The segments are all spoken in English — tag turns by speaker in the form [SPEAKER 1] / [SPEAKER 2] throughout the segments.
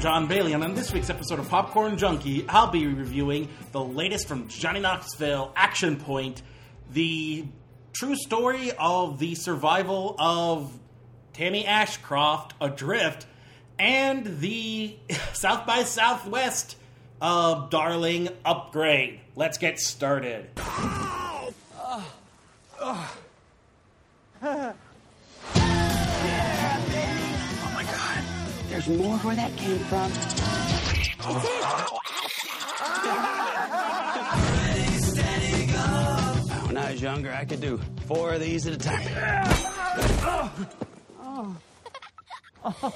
[SPEAKER 1] I'm John Bailey, and on this week's episode of Popcorn Junkie, I'll be reviewing the latest from Johnny Knoxville Action Point, the true story of the survival of Tammy Ashcroft adrift, and the South by Southwest uh, darling upgrade. Let's get started.
[SPEAKER 2] Oh There's more where that came from. when I was younger, I could do four of these at a time. Oh.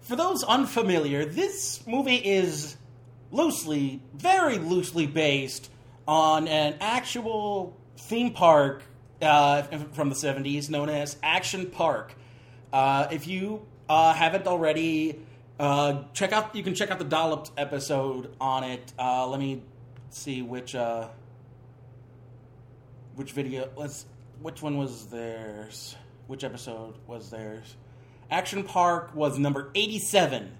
[SPEAKER 1] For those unfamiliar, this movie is loosely, very loosely based on an actual theme park uh, from the 70s known as Action Park. Uh, if you uh, haven't already, uh, check out. You can check out the Dollop episode on it. Uh, let me see which uh, which video. Let's which one was theirs? Which episode was theirs? Action Park was number eighty-seven.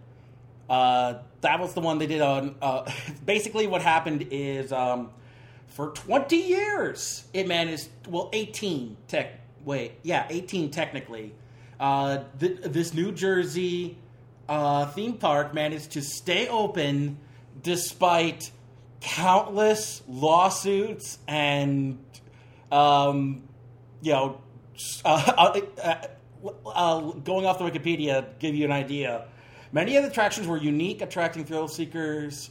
[SPEAKER 1] Uh, that was the one they did on. Basically, what happened is um, for 20 years it managed. Well, 18 tech. Wait, yeah, 18 technically. Uh, th- this New Jersey uh, theme park managed to stay open despite countless lawsuits and, um, you know, uh, uh, uh, going off the Wikipedia, give you an idea. Many of the attractions were unique, attracting thrill seekers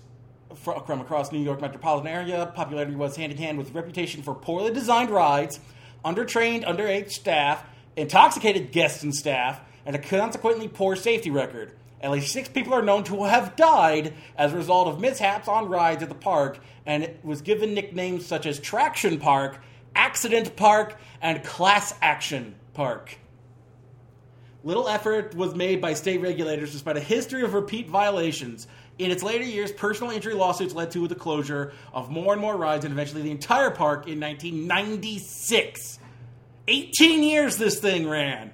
[SPEAKER 1] from across New York metropolitan area. Popularity was hand in hand with reputation for poorly designed rides, undertrained, underage staff, intoxicated guests and staff, and a consequently poor safety record. At least six people are known to have died as a result of mishaps on rides at the park, and it was given nicknames such as Traction Park, Accident Park, and Class Action Park. Little effort was made by state regulators despite a history of repeat violations. In its later years, personal injury lawsuits led to the closure of more and more rides and eventually the entire park in 1996. 18 years this thing ran.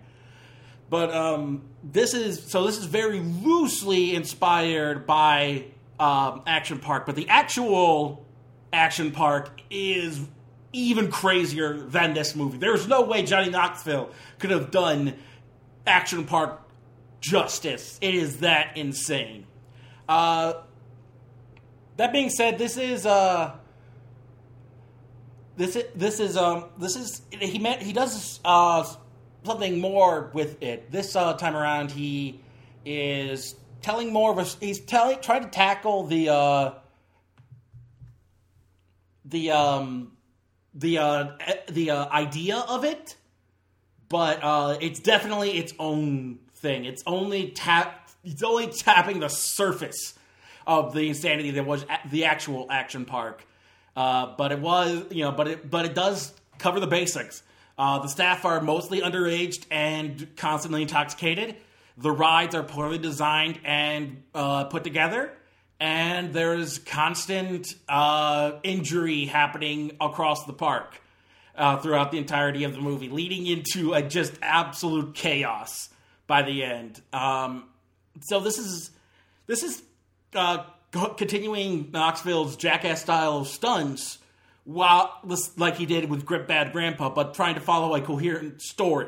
[SPEAKER 1] But um, this is so this is very loosely inspired by um, Action Park, but the actual Action Park is even crazier than this movie. There's no way Johnny Knoxville could have done Action Park justice. It is that insane. Uh, that being said, this is uh, this is this is um this is he meant he does uh something more with it. This uh, time around, he is telling more of a he's telling trying to tackle the uh the um the uh the uh, idea of it but uh, it's definitely its own thing. It's only tap. It's only tapping the surface of the insanity that was the actual action park. Uh, but it was, you know, but it but it does cover the basics. Uh, the staff are mostly underaged and constantly intoxicated. The rides are poorly designed and uh, put together, and there's constant uh, injury happening across the park uh, throughout the entirety of the movie, leading into a just absolute chaos by the end. Um, so this is this is uh, continuing Knoxville's jackass style stunts, while like he did with Grip Bad Grandpa, but trying to follow a coherent story.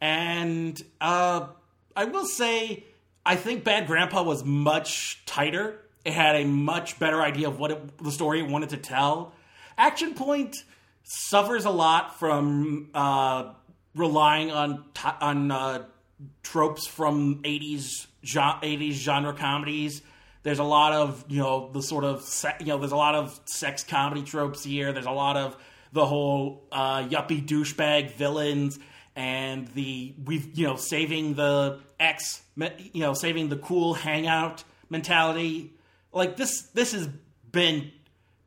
[SPEAKER 1] And uh, I will say, I think Bad Grandpa was much tighter. It had a much better idea of what it, the story wanted to tell. Action Point suffers a lot from uh, relying on t- on uh, tropes from 80s gen- 80s genre comedies. There's a lot of you know the sort of se- you know there's a lot of sex comedy tropes here. There's a lot of the whole uh, yuppie douchebag villains and the we've you know saving the ex you know saving the cool hangout mentality. Like this this has been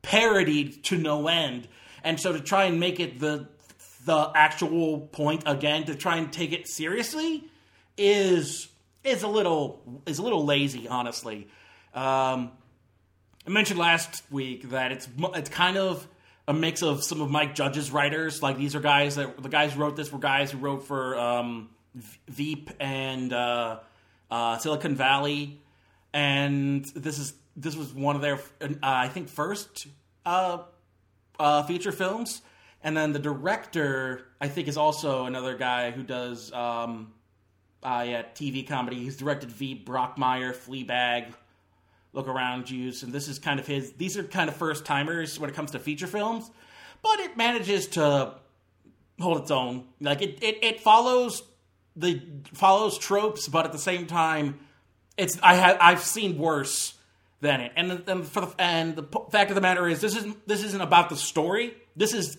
[SPEAKER 1] parodied to no end and so to try and make it the the actual point again to try and take it seriously is is a little is a little lazy honestly. Um, i mentioned last week that it's it's kind of a mix of some of mike judge's writers. Like these are guys that the guys who wrote this were guys who wrote for um, Veep and uh, uh, Silicon Valley, and this is this was one of their uh, I think first uh, uh, feature films. And then the director, I think, is also another guy who does um, uh, yeah TV comedy. He's directed Veep Brockmire, Fleabag, Look Around You, and this is kind of his. These are kind of first timers when it comes to feature films, but it manages to hold its own. Like it, it, it follows the follows tropes, but at the same time, it's I have I've seen worse than it. And and for the and the fact of the matter is, this isn't this isn't about the story. This is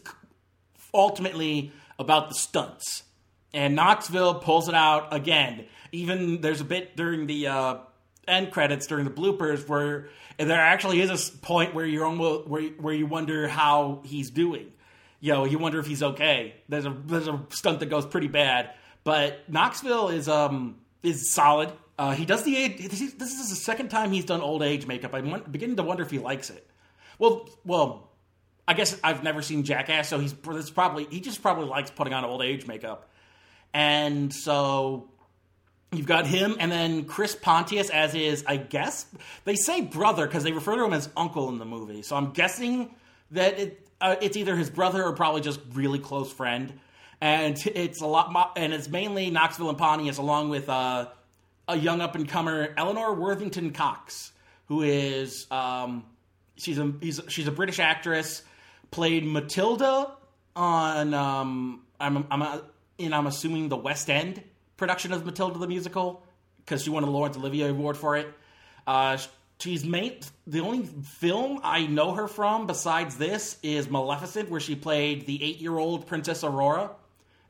[SPEAKER 1] ultimately about the stunts. And Knoxville pulls it out again. Even there's a bit during the uh, end credits, during the bloopers, where there actually is a point where you're almost where where you wonder how he's doing. You know, you wonder if he's okay. There's a there's a stunt that goes pretty bad, but Knoxville is um is solid. Uh, he does the age. This is the second time he's done old age makeup. I'm beginning to wonder if he likes it. Well, well, I guess I've never seen Jackass, so he's this probably he just probably likes putting on old age makeup. And so you've got him, and then Chris Pontius as his, I guess they say brother because they refer to him as uncle in the movie. So I'm guessing that it, uh, it's either his brother or probably just really close friend. And it's a lot, and it's mainly Knoxville and Pontius along with uh, a young up and comer, Eleanor Worthington Cox, who is um, she's a she's a British actress, played Matilda on um, I'm I'm a, and I'm assuming the West End production of Matilda the musical because she won a Laurence Olivier Award for it. Uh, she's made the only film I know her from besides this is Maleficent, where she played the eight-year-old Princess Aurora,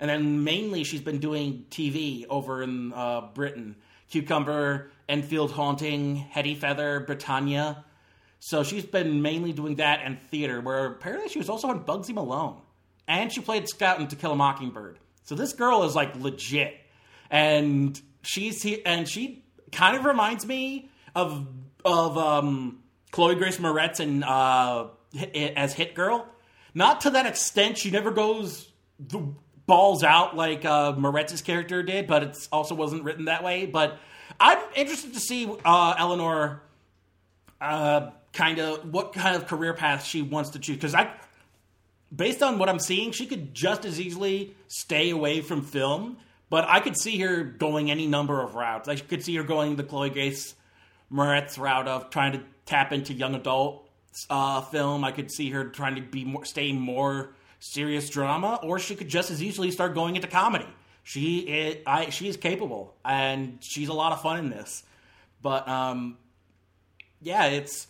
[SPEAKER 1] and then mainly she's been doing TV over in uh, Britain. Cucumber, Enfield Haunting, Hetty Feather, Britannia. So she's been mainly doing that and theater, where apparently she was also on Bugsy Malone. And she played Scout in To Kill a Mockingbird. So this girl is like legit, and she's here, and she kind of reminds me of of um, Chloe Grace Moretz and uh, as Hit Girl. Not to that extent. She never goes the balls out like uh, Moretz's character did, but it also wasn't written that way. But I'm interested to see uh, Eleanor uh, kind of what kind of career path she wants to choose because I based on what I'm seeing, she could just as easily stay away from film. But I could see her going any number of routes. I could see her going the Chloe Grace Moretz route of trying to tap into young adult uh, film. I could see her trying to be more, stay more serious drama, or she could just as easily start going into comedy. She is, I, she is capable, and she's a lot of fun in this. But um, yeah, it's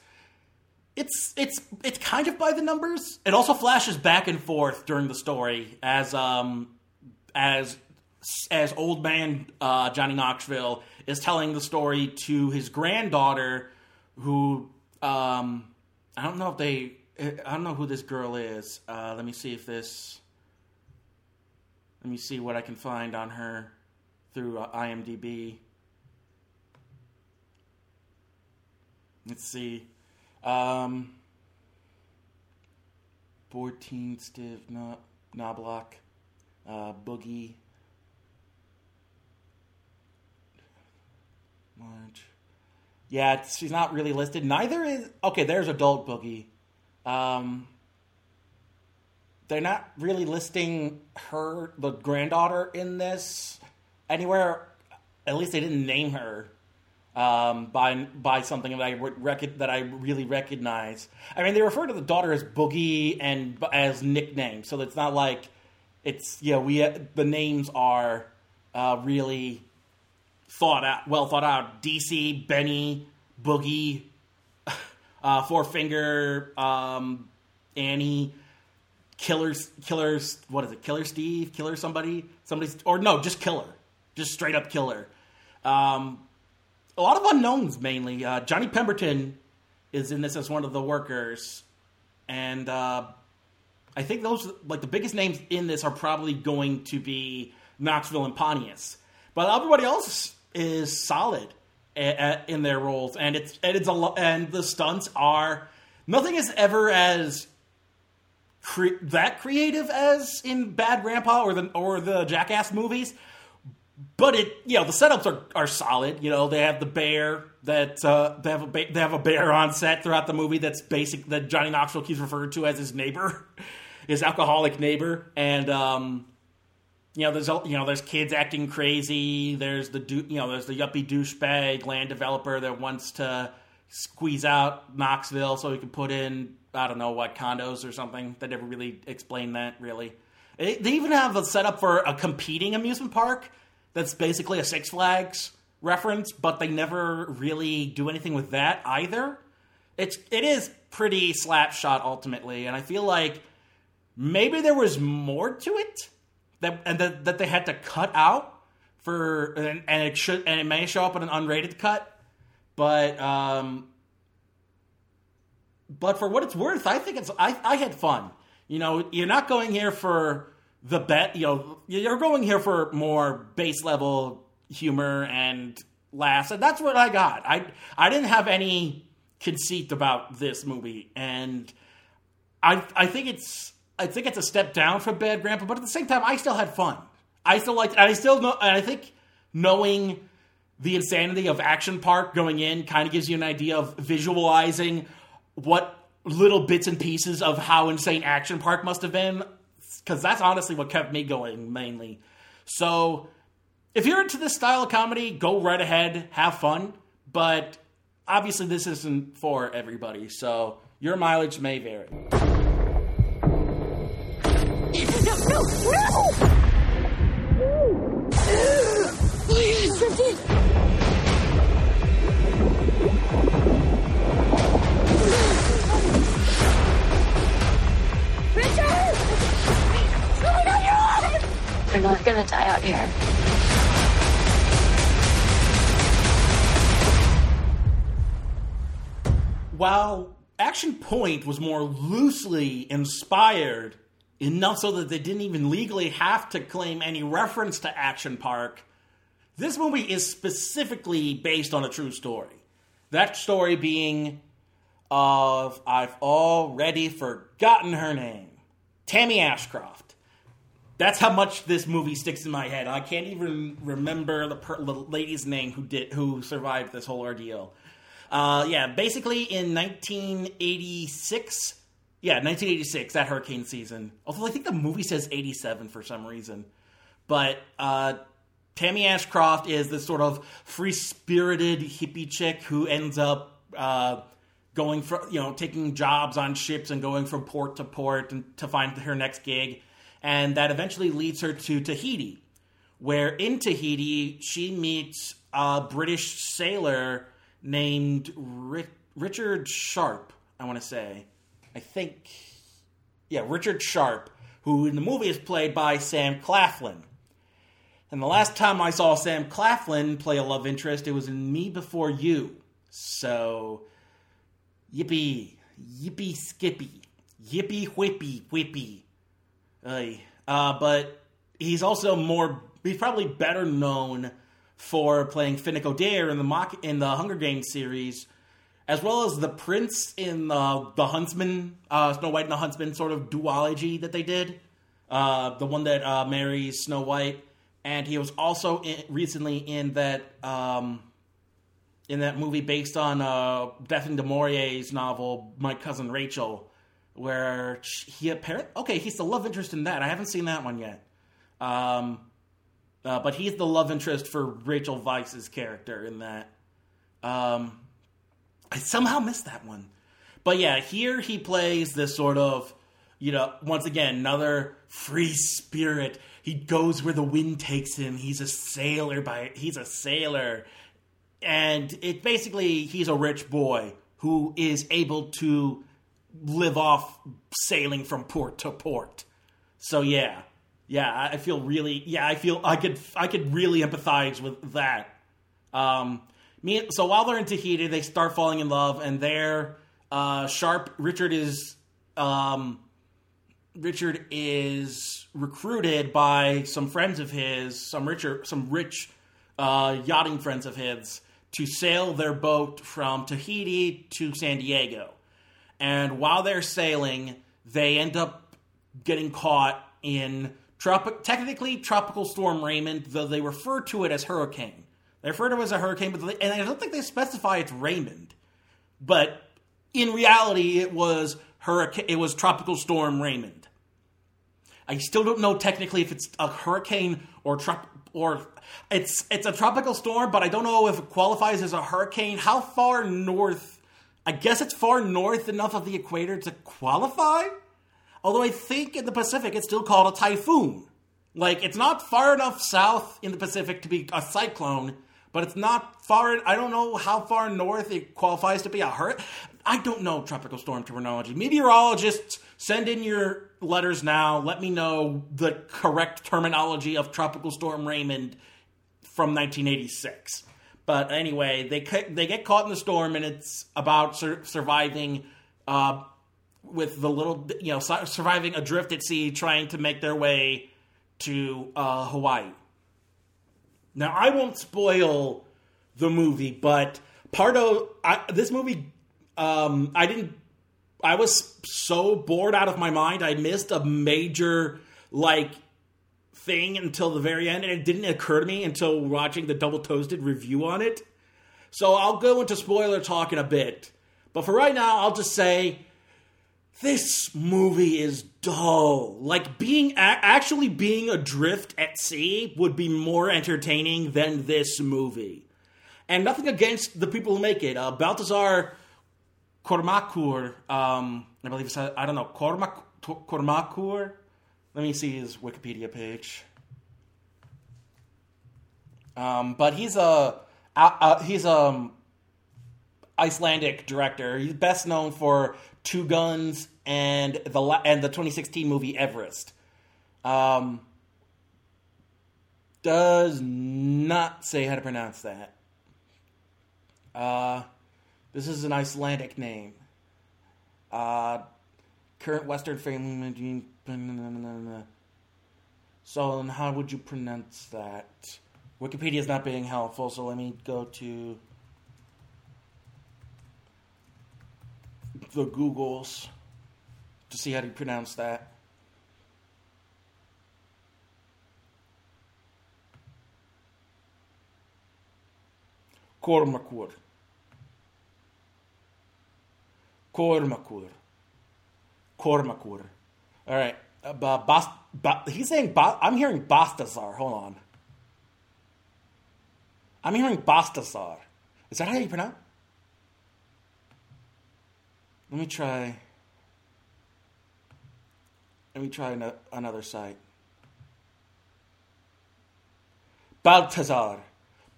[SPEAKER 1] it's it's it's kind of by the numbers. It also flashes back and forth during the story as um as as old man uh, Johnny Knoxville is telling the story to his granddaughter, who um I don't know if they I don't know who this girl is. Uh, let me see if this. Let me see what I can find on her through uh, IMDb. Let's see. Um, 14 Stiff no, Knobloch, uh, Boogie. March. Yeah, she's not really listed. Neither is. Okay, there's Adult Boogie. Um, they're not really listing her, the granddaughter, in this anywhere. At least they didn't name her um, by by something that I rec- that I really recognize. I mean, they refer to the daughter as Boogie and as nicknames, so it's not like it's yeah. We the names are uh, really thought out, well thought out. DC, Benny, Boogie, uh, Four Finger, um, Annie. Killers, killers. What is it? Killer Steve, Killer somebody, somebody's, or no, just Killer, just straight up Killer. Um, a lot of unknowns mainly. Uh, Johnny Pemberton is in this as one of the workers, and uh, I think those like the biggest names in this are probably going to be Knoxville and Pontius, but everybody else is solid a- a- in their roles, and it's and it's a lo- and the stunts are nothing is ever as cre- that creative as in Bad Grandpa or the or the Jackass movies, but it you know the setups are, are solid. You know they have the bear that uh, they have a ba- they have a bear on set throughout the movie that's basic that Johnny Knoxville keeps referred to as his neighbor, his alcoholic neighbor, and um, you know there's you know there's kids acting crazy. There's the du- you know there's the yuppie douchebag land developer that wants to squeeze out Knoxville so he can put in I don't know what condos or something. They never really explained that really. They even have a setup for a competing amusement park that's basically a Six Flags reference, but they never really do anything with that either. It's it is pretty slapshot ultimately, and I feel like maybe there was more to it that and that, that they had to cut out for and, and it should and it may show up in an unrated cut, but um, but for what it's worth, I think it's I I had fun. You know, you're not going here for the bet. You know, you're going here for more base level humor and laughs, and that's what I got. I I didn't have any conceit about this movie, and I I think it's I think it's a step down from Bad Grandpa, but at the same time, I still had fun. I still liked, and I still know, and I think knowing the insanity of Action Park going in kind of gives you an idea of visualizing what little bits and pieces of how insane Action Park must have been, because that's honestly what kept me going mainly. So, if you're into this style of comedy, go right ahead, have fun, but obviously this isn't for everybody, so your mileage may vary.
[SPEAKER 3] No, no, no! Gonna die out here.
[SPEAKER 1] While Action Point was more loosely inspired, enough so that they didn't even legally have to claim any reference to Action Park, this movie is specifically based on a true story. That story being of, I've already forgotten her name, Tammy Ashcroft. That's how much this movie sticks in my head. I can't even remember the, per- the lady's name who did who survived this whole ordeal. Uh, yeah, basically in 1986. Yeah, 1986, that hurricane season. Although I think the movie says 87 for some reason. But uh, Tammy Ashcroft is this sort of free spirited hippie chick who ends up uh, going for, you know, taking jobs on ships and going from port to port and to find her next gig. And that eventually leads her to Tahiti, where in Tahiti she meets a British sailor named Ri- Richard Sharp, I want to say. I think, yeah, Richard Sharp, who in the movie is played by Sam Claflin. And the last time I saw Sam Claflin play a love interest, it was in Me Before You. So, yippee, yippee skippy, yippee whippy whippy. Uh, but he's also more, he's probably better known for playing Finnick Odair in the mock in the Hunger Games series, as well as the Prince in the the Huntsman, uh, Snow White and the Huntsman sort of duology that they did, uh, the one that uh, marries Snow White, and he was also in, recently in that um, in that movie based on uh, Daphne du Maurier's novel My Cousin Rachel, where he apparently okay he's the love interest in that. I haven't seen that one yet. Um, uh, but he's the love interest for Rachel Weisz's character in that. Um, I somehow missed that one. But yeah, here he plays this sort of, you know, once again, another free spirit. He goes where the wind takes him. He's a sailor by he's a sailor. And it basically he's a rich boy who is able to live off sailing from port to port. So yeah, yeah, I feel really, yeah, I feel I could, I could really empathize with that. Um, me, so while they're in Tahiti, they start falling in love, and there, uh, Sharp Richard is, um, Richard is recruited by some friends of his, some richer, some rich, uh, yachting friends of his, to sail their boat from Tahiti to San Diego. And while they're sailing, they end up getting caught in Tropi- technically, Tropical Storm Raymond, though they refer to it as Hurricane. They refer to it as a hurricane, but they, and I don't think they specify it's Raymond. But in reality, it was hurricane. It was Tropical Storm Raymond. I still don't know technically if it's a hurricane or trop- or it's it's a tropical storm, but I don't know if it qualifies as a hurricane. How far north? I guess it's far north enough of the equator to qualify. Although I think in the Pacific it's still called a typhoon. Like it's not far enough south in the Pacific to be a cyclone, but it's not far. I don't know how far north it qualifies to be a hurricane. I don't know tropical storm terminology. Meteorologists, send in your letters now. Let me know the correct terminology of tropical storm Raymond from 1986. But anyway, they they get caught in the storm, and it's about sur- surviving uh, with the little, you know, su- surviving adrift at sea, trying to make their way to uh, Hawaii. Now, I won't spoil the movie, but part of I, this movie, um, I didn't. I was so bored out of my mind. I missed a major like thing until the very end, and it didn't occur to me until watching the double toasted review on it. So I'll go into spoiler talk in a bit. But for right now, I'll just say this movie is dull. Like being a- actually being adrift at sea would be more entertaining than this movie. And nothing against the people who make it. Uh, Baltasar Kormakur, um, I believe it's I don't know Kormak Kormakur. Let me see his Wikipedia page. Um, but he's a uh, he's um Icelandic director. He's best known for Two Guns and the and the 2016 movie Everest. Um, does not say how to pronounce that. Uh, this is an Icelandic name. Uh, current Western family. So, then how would you pronounce that? Wikipedia is not being helpful, so let me go to the Googles to see how to pronounce that. Kormakur. Kormakur. Kormakur. All right. Uh, ba, bas, ba, he's saying, I'm hearing Bastasar. Hold on. I'm hearing Bastasar. Is that how you pronounce? Let me try. Let me try an- another site. Baltasar.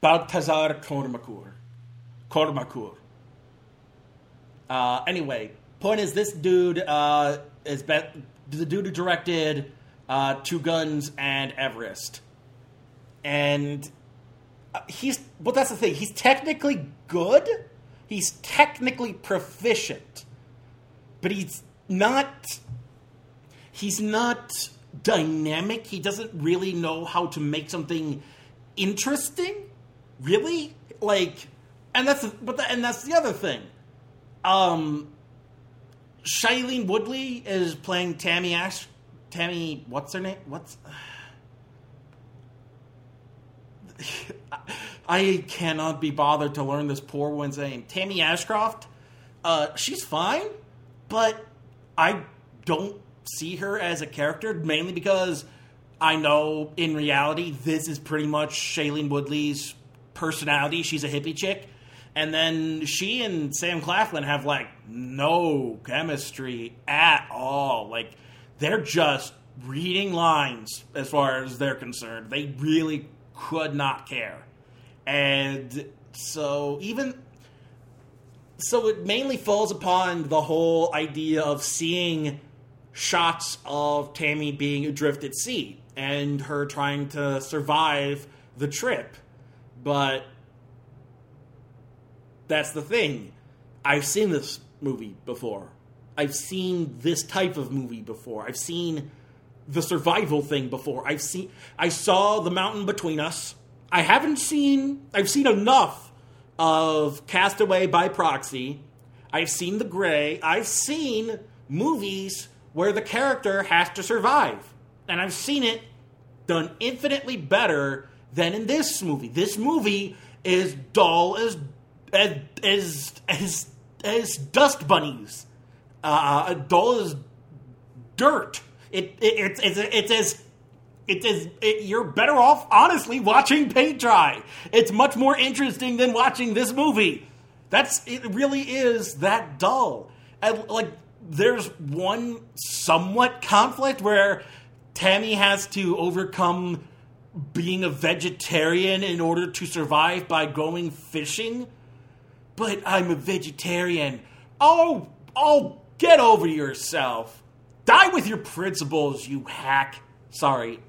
[SPEAKER 1] Baltasar Kormakur. Kormakur. Uh, anyway, point is this dude uh, is be- the dude who directed uh, Two Guns and Everest, and uh, he's well. That's the thing. He's technically good. He's technically proficient, but he's not. He's not dynamic. He doesn't really know how to make something interesting. Really, like, and that's but the, and that's the other thing. Um, Shailene Woodley is playing Tammy Ash. Tammy, what's her name? What's I cannot be bothered to learn this poor woman's name. Tammy Ashcroft. Uh, she's fine, but I don't see her as a character mainly because I know in reality this is pretty much Shailene Woodley's personality. She's a hippie chick. And then she and Sam Claflin have like no chemistry at all. Like they're just reading lines as far as they're concerned. They really could not care. And so even so it mainly falls upon the whole idea of seeing shots of Tammy being adrift at sea and her trying to survive the trip. But that's the thing. I've seen this movie before. I've seen this type of movie before. I've seen the survival thing before. I've seen I saw The Mountain Between Us. I haven't seen I've seen enough of Castaway by Proxy. I've seen The Grey. I've seen movies where the character has to survive. and I've seen it done infinitely better than in this movie. This movie is dull as as as as, as dust bunnies, uh, dull as dirt. It, it it's it's it's as it's as it, you're better off honestly watching paint dry. It's much more interesting than watching this movie. That's it. Really is that dull. And like there's one somewhat conflict where Tammy has to overcome being a vegetarian in order to survive by going fishing. But I'm a vegetarian. Oh, oh, get over yourself. Die with your principles, you hack. Sorry.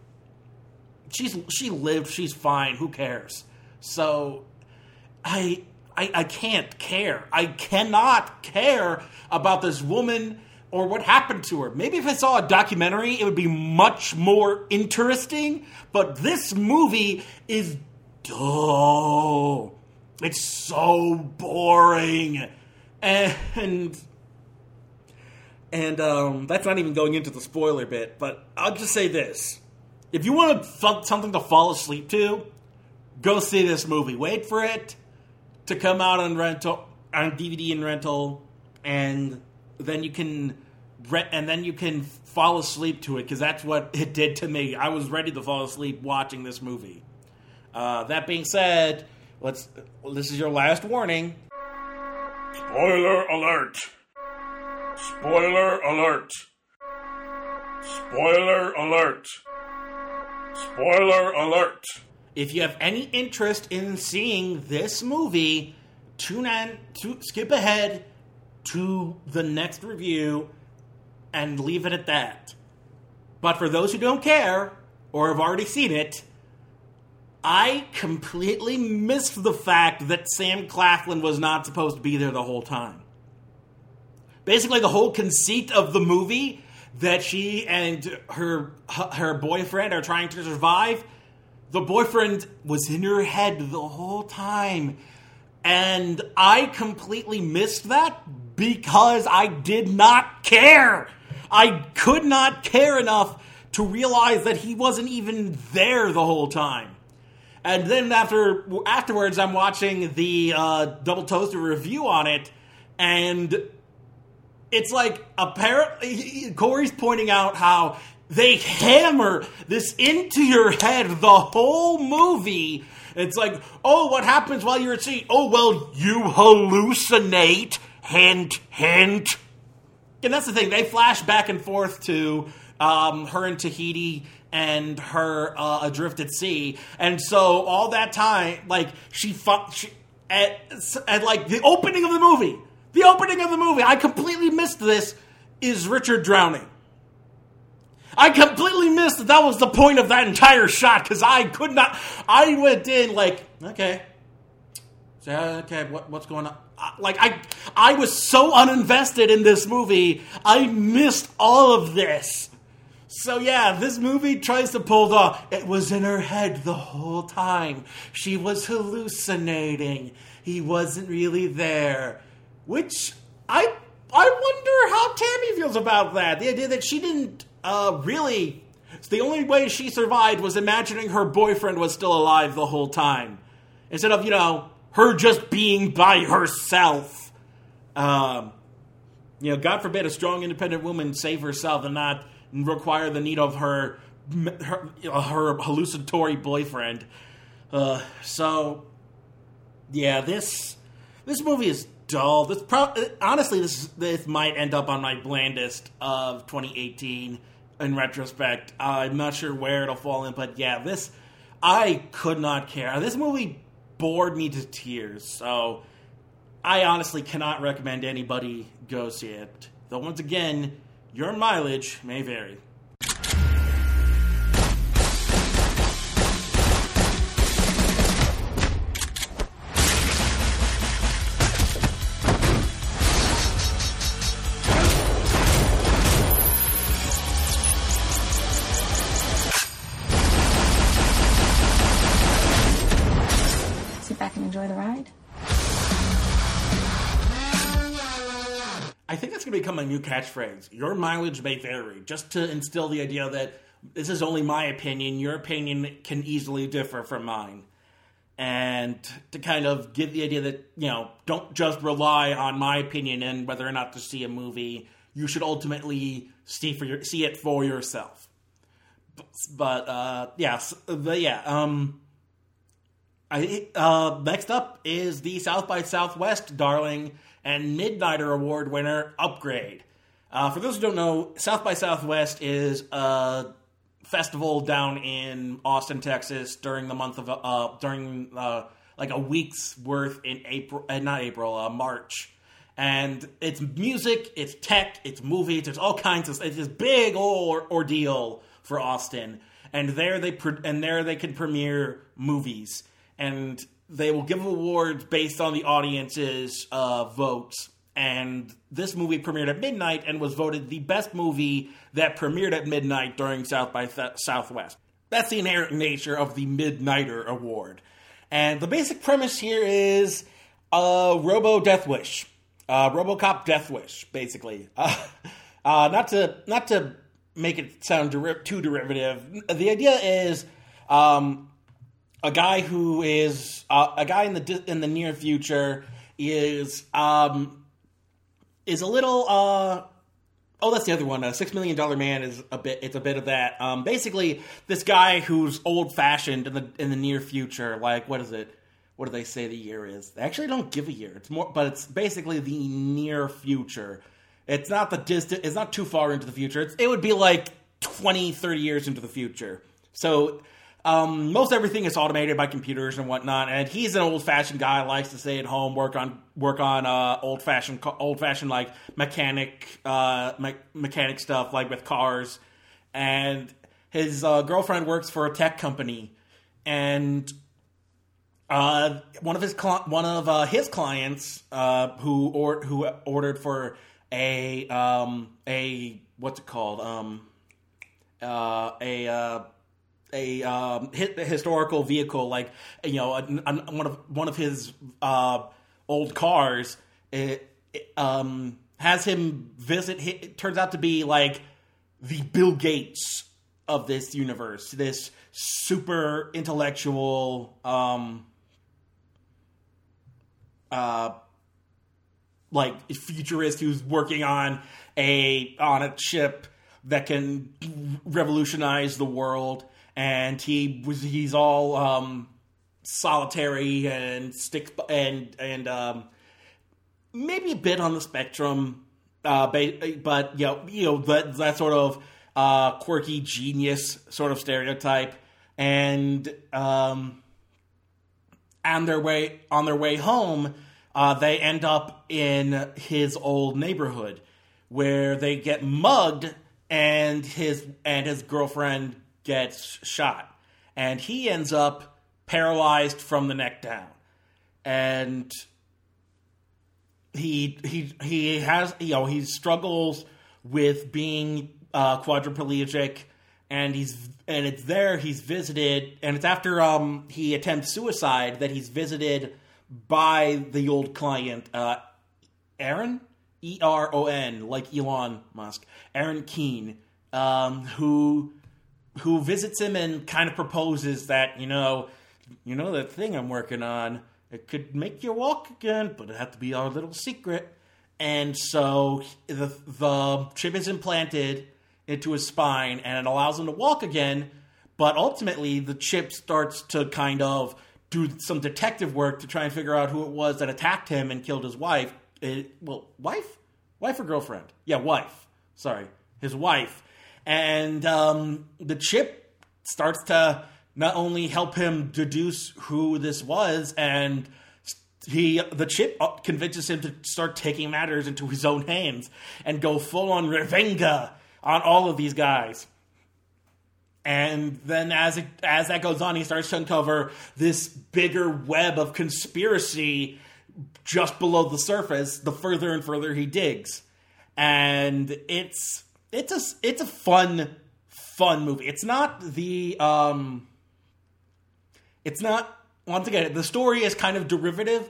[SPEAKER 1] She's she lived, she's fine, who cares? So I I, I can't care. I cannot care about this woman or what happened to her. Maybe if I saw a documentary, it would be much more interesting. But this movie is dull. It's so boring. And and um, that's not even going into the spoiler bit, but I'll just say this. If you want f- something to fall asleep to, go see this movie. Wait for it to come out on rental on DVD and rental, and then you can and then you can fall asleep to it because that's what it did to me. I was ready to fall asleep watching this movie. Uh, that being said, let's. Well, this is your last warning.
[SPEAKER 4] Spoiler alert! Spoiler alert! Spoiler alert! Spoiler alert!
[SPEAKER 1] If you have any interest in seeing this movie, tune in to skip ahead to the next review and leave it at that. But for those who don't care or have already seen it, I completely missed the fact that Sam Claflin was not supposed to be there the whole time. Basically, the whole conceit of the movie that she and her her boyfriend are trying to survive. The boyfriend was in her head the whole time. And I completely missed that because I did not care. I could not care enough to realize that he wasn't even there the whole time. And then after afterwards, I'm watching the uh, Double Toasted review on it, and it's like apparently Corey's pointing out how they hammer this into your head the whole movie. It's like, oh, what happens while you're at sea? Oh, well, you hallucinate. Hint, hint. And that's the thing. They flash back and forth to um, her in Tahiti and her uh, adrift at sea, and so all that time, like she, fu- she at, at like the opening of the movie, the opening of the movie, I completely missed this. Is Richard drowning? I completely missed that that was the point of that entire shot because I could not. I went in like, okay, so, okay, what, what's going on? Like I, I was so uninvested in this movie, I missed all of this. So yeah, this movie tries to pull the. It was in her head the whole time. She was hallucinating. He wasn't really there, which I I wonder how Tammy feels about that. The idea that she didn't uh, really. The only way she survived was imagining her boyfriend was still alive the whole time, instead of you know her just being by herself. Um, you know, God forbid a strong, independent woman save herself and not require the need of her her, her hallucinatory boyfriend. Uh, so, yeah, this this movie is dull. This pro- honestly, this this might end up on my blandest of 2018 in retrospect. I'm not sure where it'll fall in, but yeah, this I could not care. This movie bored me to tears. So I honestly cannot recommend anybody go see it. Though once again, your mileage may vary. Become my new catchphrase. Your mileage may vary, just to instill the idea that This is only my opinion. Your opinion can easily differ from mine. And to kind of give the idea that, you know, don't just rely on my opinion and whether or not to see a movie. You should ultimately see for your see it for yourself. But uh yes, but yeah, um I uh next up is the South by Southwest darling and Midnighter Award winner Upgrade. Uh, for those who don't know, South by Southwest is a festival down in Austin, Texas, during the month of uh, during uh, like a week's worth in April, uh, not April, uh, March. And it's music, it's tech, it's movies, there's all kinds of. It's this big old ordeal for Austin, and there they pre- and there they can premiere movies, and they will give awards based on the audience's uh, votes and this movie premiered at midnight and was voted the best movie that premiered at midnight during South by Th- Southwest. That's the inherent nature of the Midnighter Award. And the basic premise here is uh, Robo Death Wish, uh, RoboCop Death Wish, basically. Uh, uh, not to not to make it sound deri- too derivative. The idea is um, a guy who is uh, a guy in the in the near future is um, is a little uh oh that's the other one. A six million dollar man is a bit it's a bit of that. Um basically this guy who's old fashioned in the in the near future like what is it? What do they say the year is? They actually don't give a year. It's more but it's basically the near future. It's not the distant it's not too far into the future. It's, it would be like 20 30 years into the future. So um, most everything is automated by computers and whatnot, and he's an old fashioned guy. Likes to stay at home, work on work on uh, old fashioned old fashioned like mechanic uh, me- mechanic stuff, like with cars. And his uh, girlfriend works for a tech company, and uh, one of his cli- one of uh, his clients uh, who or who ordered for a um, a what's it called um, uh, a uh, a um, hi- historical vehicle, like you know, a, a- one of one of his uh, old cars, it, it, um, has him visit. It turns out to be like the Bill Gates of this universe, this super intellectual, um, uh, like futurist who's working on a on a chip that can revolutionize the world and he was he's all um solitary and sticks and and um maybe a bit on the spectrum uh ba- but you know you know that that sort of uh quirky genius sort of stereotype. And um on their way on their way home, uh, they end up in his old neighborhood where they get mugged and his and his girlfriend gets shot. And he ends up paralyzed from the neck down. And he he he has you know he struggles with being uh, quadriplegic. And he's and it's there he's visited. And it's after um he attempts suicide that he's visited by the old client uh Eron? E R O N like Elon Musk. Eron Keen um who who visits him and kind of proposes that you know you know that thing I'm working on. It could make you walk again but it had to be our little secret. And so the the chip is implanted into his spine and it allows him to walk again. But ultimately the chip starts to kind of do some detective work to try and figure out who it was that attacked him and killed his wife. It- well wife? Wife or girlfriend? Yeah wife. Sorry. His wife and um, the chip starts to not only help him deduce who this was and he the chip convinces him to start taking matters into his own hands and go full on revenga on all of these guys. And then as it, as that goes on he starts to uncover this bigger web of conspiracy just below the surface the further and further he digs. And it's it's a it's a fun fun movie. It's not the um it's not once again the story is kind of derivative.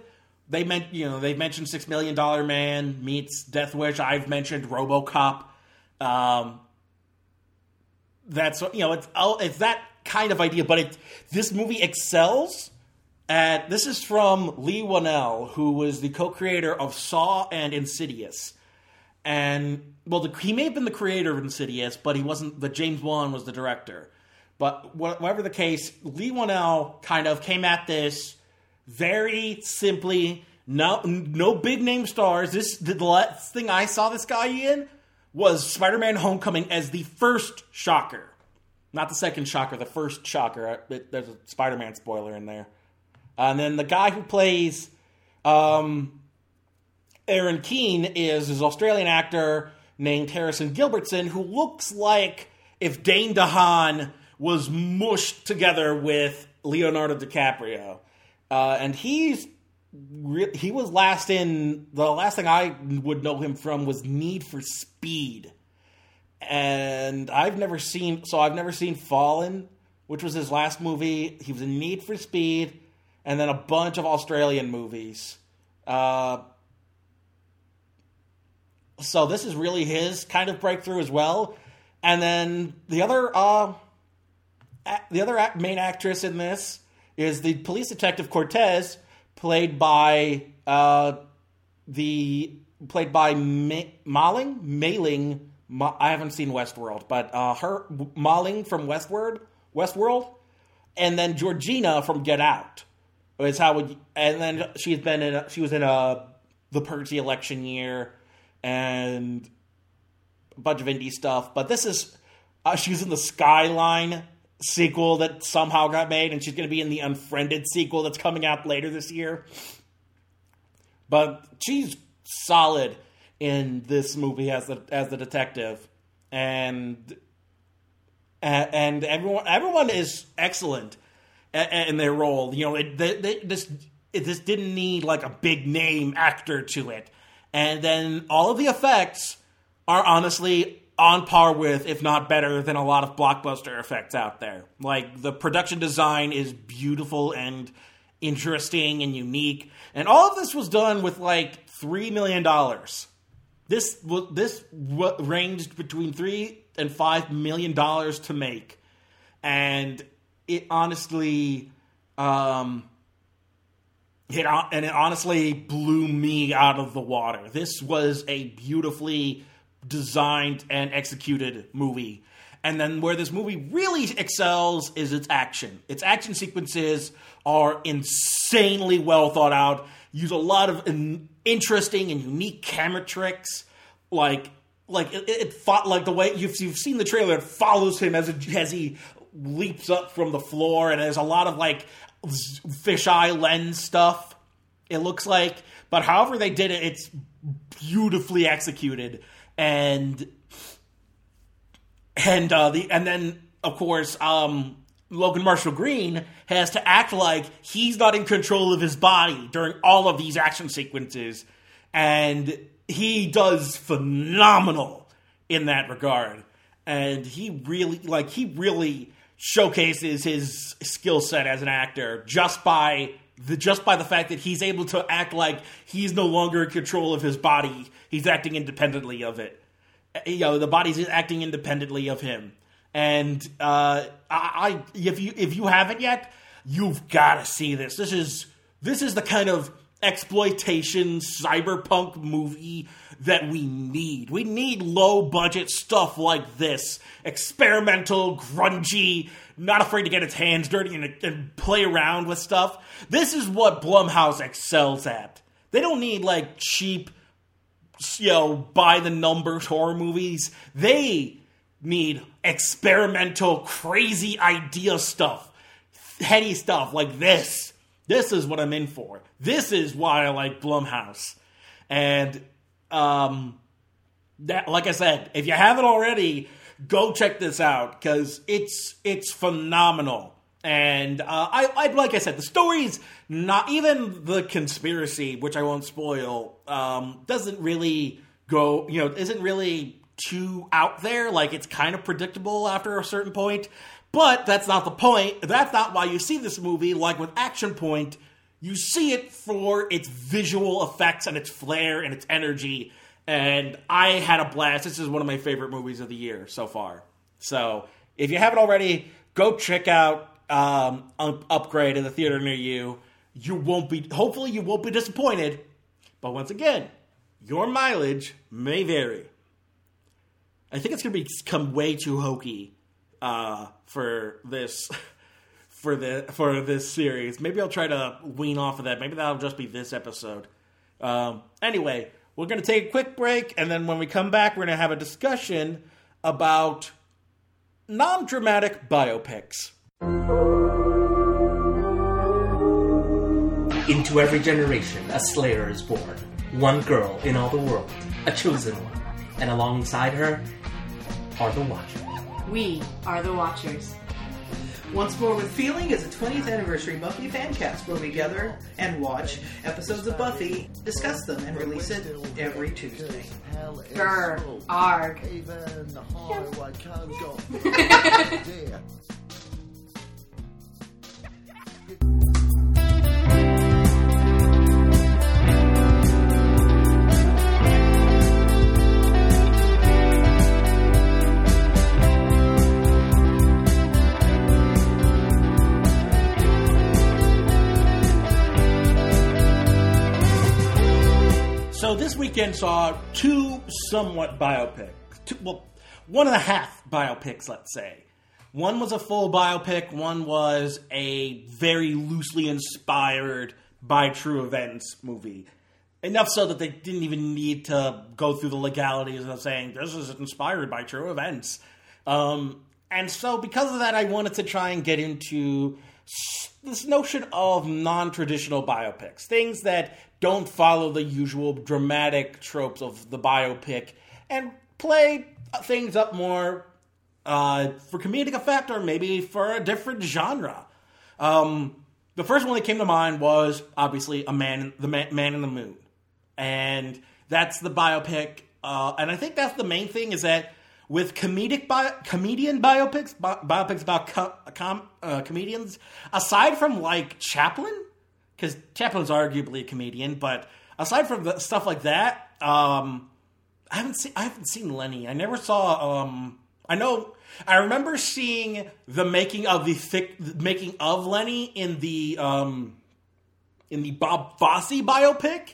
[SPEAKER 1] They meant you know they've mentioned six million dollar man meets death wish. I've mentioned robocop. Um that's you know it's oh, it's that kind of idea, but it this movie excels at this is from Leigh Whannell, who was the co-creator of Saw and Insidious, and well, the, he may have been the creator of Insidious, but he wasn't. The James Wan was the director. But whatever the case, Leigh Whannell kind of came at this very simply. No, no big name stars. This the last thing I saw this guy in was Spider-Man: Homecoming as the first Shocker, not the second Shocker, the first Shocker. There's a Spider-Man spoiler in there, and then the guy who plays um, Eron Keen is his Australian actor named Harrison Gilbertson, who looks like if Dane DeHaan was mushed together with Leonardo DiCaprio, uh, and he's he was last in the last thing I would know him from was Need for Speed, and I've never seen so I've never seen Fallen, which was his last movie. He was in Need for Speed, and then a bunch of Australian movies. Uh, so this is really his kind of breakthrough as well. And then the other uh, the other main actress in this is the police detective Cortez, played by uh, the played by Ma- Malling Mailing. Ma- I haven't seen Westworld, but uh, her Maling from Westward Westworld, and then Georgina from Get Out is how. We, and then she's been in. A, she was in a the Purge election year, and a bunch of indie stuff. But this is uh, she's in the Skyline sequel that somehow got made, and she's going to be in the Unfriended sequel that's coming out later this year. But she's solid in this movie as the as the detective, and and everyone everyone is excellent in their role. You know, it, this it, this didn't need like a big name actor to it, and then all of the effects are honestly on par with, if not better than a lot of blockbuster effects out there. Like the production design is beautiful and interesting and unique, and all of this was done with like three million dollars. This this ranged between three and five million dollars to make, and it honestly, um, it and it honestly blew me out of the water. This was a beautifully designed and executed movie. And then where this movie really excels is its action. Its action sequences are insanely well thought out. Use a lot of interesting and unique camera tricks, like like it, it fought like the way you've, you've seen the trailer. It follows him as a, as he leaps up from the floor, and there's a lot of like fisheye lens stuff. It looks like, but however they did it, it's beautifully executed and and uh, the and then of course um, Logan Marshall Green has to act like he's not in control of his body during all of these action sequences, and he does phenomenal in that regard. And he really like he really showcases his skill set as an actor just by the, just by the fact that he's able to act like he's no longer in control of his body, he's acting independently of it. You know, the body's acting independently of him. And uh, I, I, if you if you haven't yet, you've got to see this. This is this is the kind of exploitation cyberpunk movie that we need. We need low budget stuff like this. Experimental, grungy, not afraid to get its hands dirty and, and play around with stuff. This is what Blumhouse excels at. They don't need like cheap, you know, by the numbers horror movies. They need experimental, crazy idea stuff, heady stuff like this. This is what I'm in for. This is why I like Blumhouse. And um that like I said, if you haven't already, go check this out because it's it's phenomenal. And uh, I, I, like I said, the story's not even the conspiracy, which I won't spoil, um, doesn't really go, you know, isn't really too out there. Like it's kind of predictable after a certain point, but that's not the point. That's not why you see this movie. Like with Action Point, you see it for its visual effects and its flair and its energy and I had a blast. This is one of my favorite movies of the year so far. So If you haven't already, go check out um, Up- Upgrade in the theater near you. You won't be. Hopefully, you won't be disappointed. But once again, your mileage may vary. I think it's going to become way too hokey uh, for this for the for this series. Maybe I'll try to wean off of that. Maybe that'll just be this episode. Um, anyway, we're going to take a quick break, and then when we come back, we're going to have a discussion about non-dramatic biopics.
[SPEAKER 5] Into every generation, a Slayer is born. One girl in all the world, a chosen one. And alongside her are the Watchers.
[SPEAKER 6] We are the Watchers.
[SPEAKER 7] Once More with Feeling is a 20th anniversary Buffy fan cast where we gather and watch episodes of Buffy, discuss them, and release it every Tuesday.
[SPEAKER 6] Grr. Arg.
[SPEAKER 1] So weekend saw two somewhat biopics. Two, well, one and a half biopics, let's say. One was a full biopic. One was a very loosely inspired by true events movie. Enough so that they didn't even need to go through the legalities of saying this is inspired by true events. Um, and so, because of that, I wanted to try and get into this notion of non traditional biopics, things that don't follow the usual dramatic tropes of the biopic, and play things up more uh, for comedic effect or maybe for a different genre. Um, the first one that came to mind was obviously a man, the man, man in the moon, and that's the biopic. Uh, and I think that's the main thing is that with comedic bio, comedian biopics, bi- biopics about co- com, uh, comedians, aside from like Chaplin, because Chaplin's arguably a comedian, but aside from the stuff like that, um, I haven't seen I haven't seen Lenny. I never saw. Um, I know. I remember seeing the making of the thick the making of Lenny in the um, in the Bob Fosse biopic,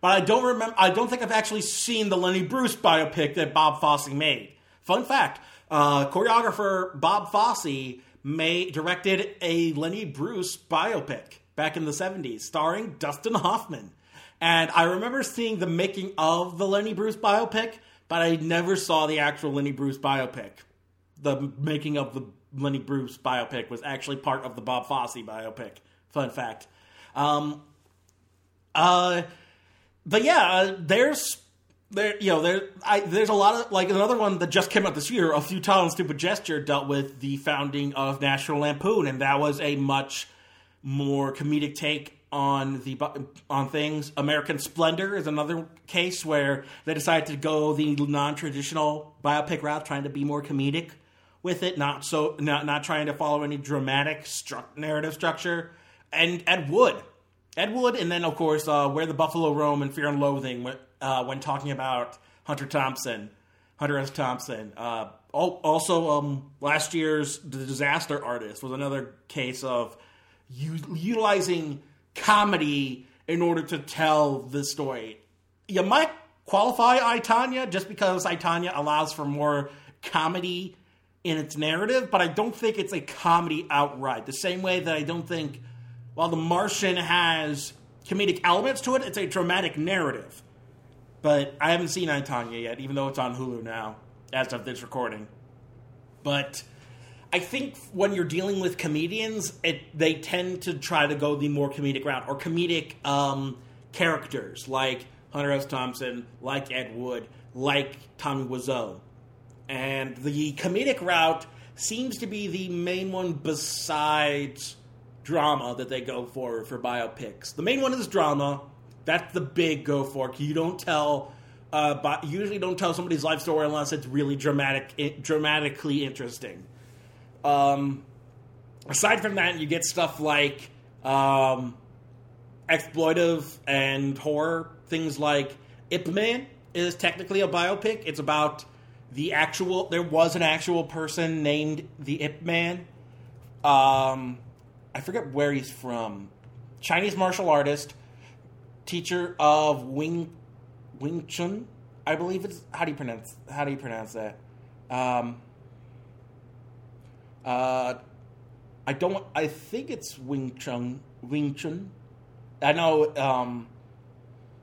[SPEAKER 1] but I don't remember. I don't think I've actually seen the Lenny Bruce biopic that Bob Fosse made. Fun fact: uh, choreographer Bob Fosse made directed a Lenny Bruce biopic back in the '70s, starring Dustin Hoffman. And I remember seeing the making of the Lenny Bruce biopic, but I never saw the actual Lenny Bruce biopic. The making of the Lenny Bruce biopic was actually part of the Bob Fosse biopic. Fun fact. Um, uh, but yeah, uh, there's there you know there I, there's a lot of like another one that just came out this year. A futile and stupid gesture dealt with the founding of National Lampoon, and that was a much more comedic take on the on things. American Splendor is another case where they decided to go the non-traditional biopic route, trying to be more comedic with it, not so not not trying to follow any dramatic stru- narrative structure. And Ed Wood, Ed Wood, and then of course uh, Where the Buffalo Roam and Fear and Loathing when, uh, when talking about Hunter Thompson, Hunter S. Thompson. Uh, also, um, last year's The Disaster Artist was another case of u- utilizing comedy in order to tell the story. You might qualify I Tonya just because I Tonya allows for more comedy in its narrative, but I don't think it's a comedy outright. The same way that I don't think, while The Martian has comedic elements to it, it's a dramatic narrative. But I haven't seen I Tonya yet, even though it's on Hulu now, as of this recording. But I think when you're dealing with comedians, it they tend to try to go the more comedic route or comedic um, characters like Hunter S. Thompson, like Ed Wood, like Tommy Wiseau. And the comedic route seems to be the main one besides drama that they go for for biopics. The main one is drama. That's the big go for. You don't tell, uh, usually don't tell somebody's life story unless it's really dramatic, dramatically interesting. Um, aside from that, you get stuff like um, exploitive and horror things like Ip Man is technically a biopic. It's about the actual there was an actual person named the Ip Man. Um, I forget where he's from. Chinese martial artist, teacher of Wing Wing Chun, I believe it's how do you pronounce how do you pronounce that? Um, uh, I don't. I think it's Wing Chun. Wing Chun. I know. Um,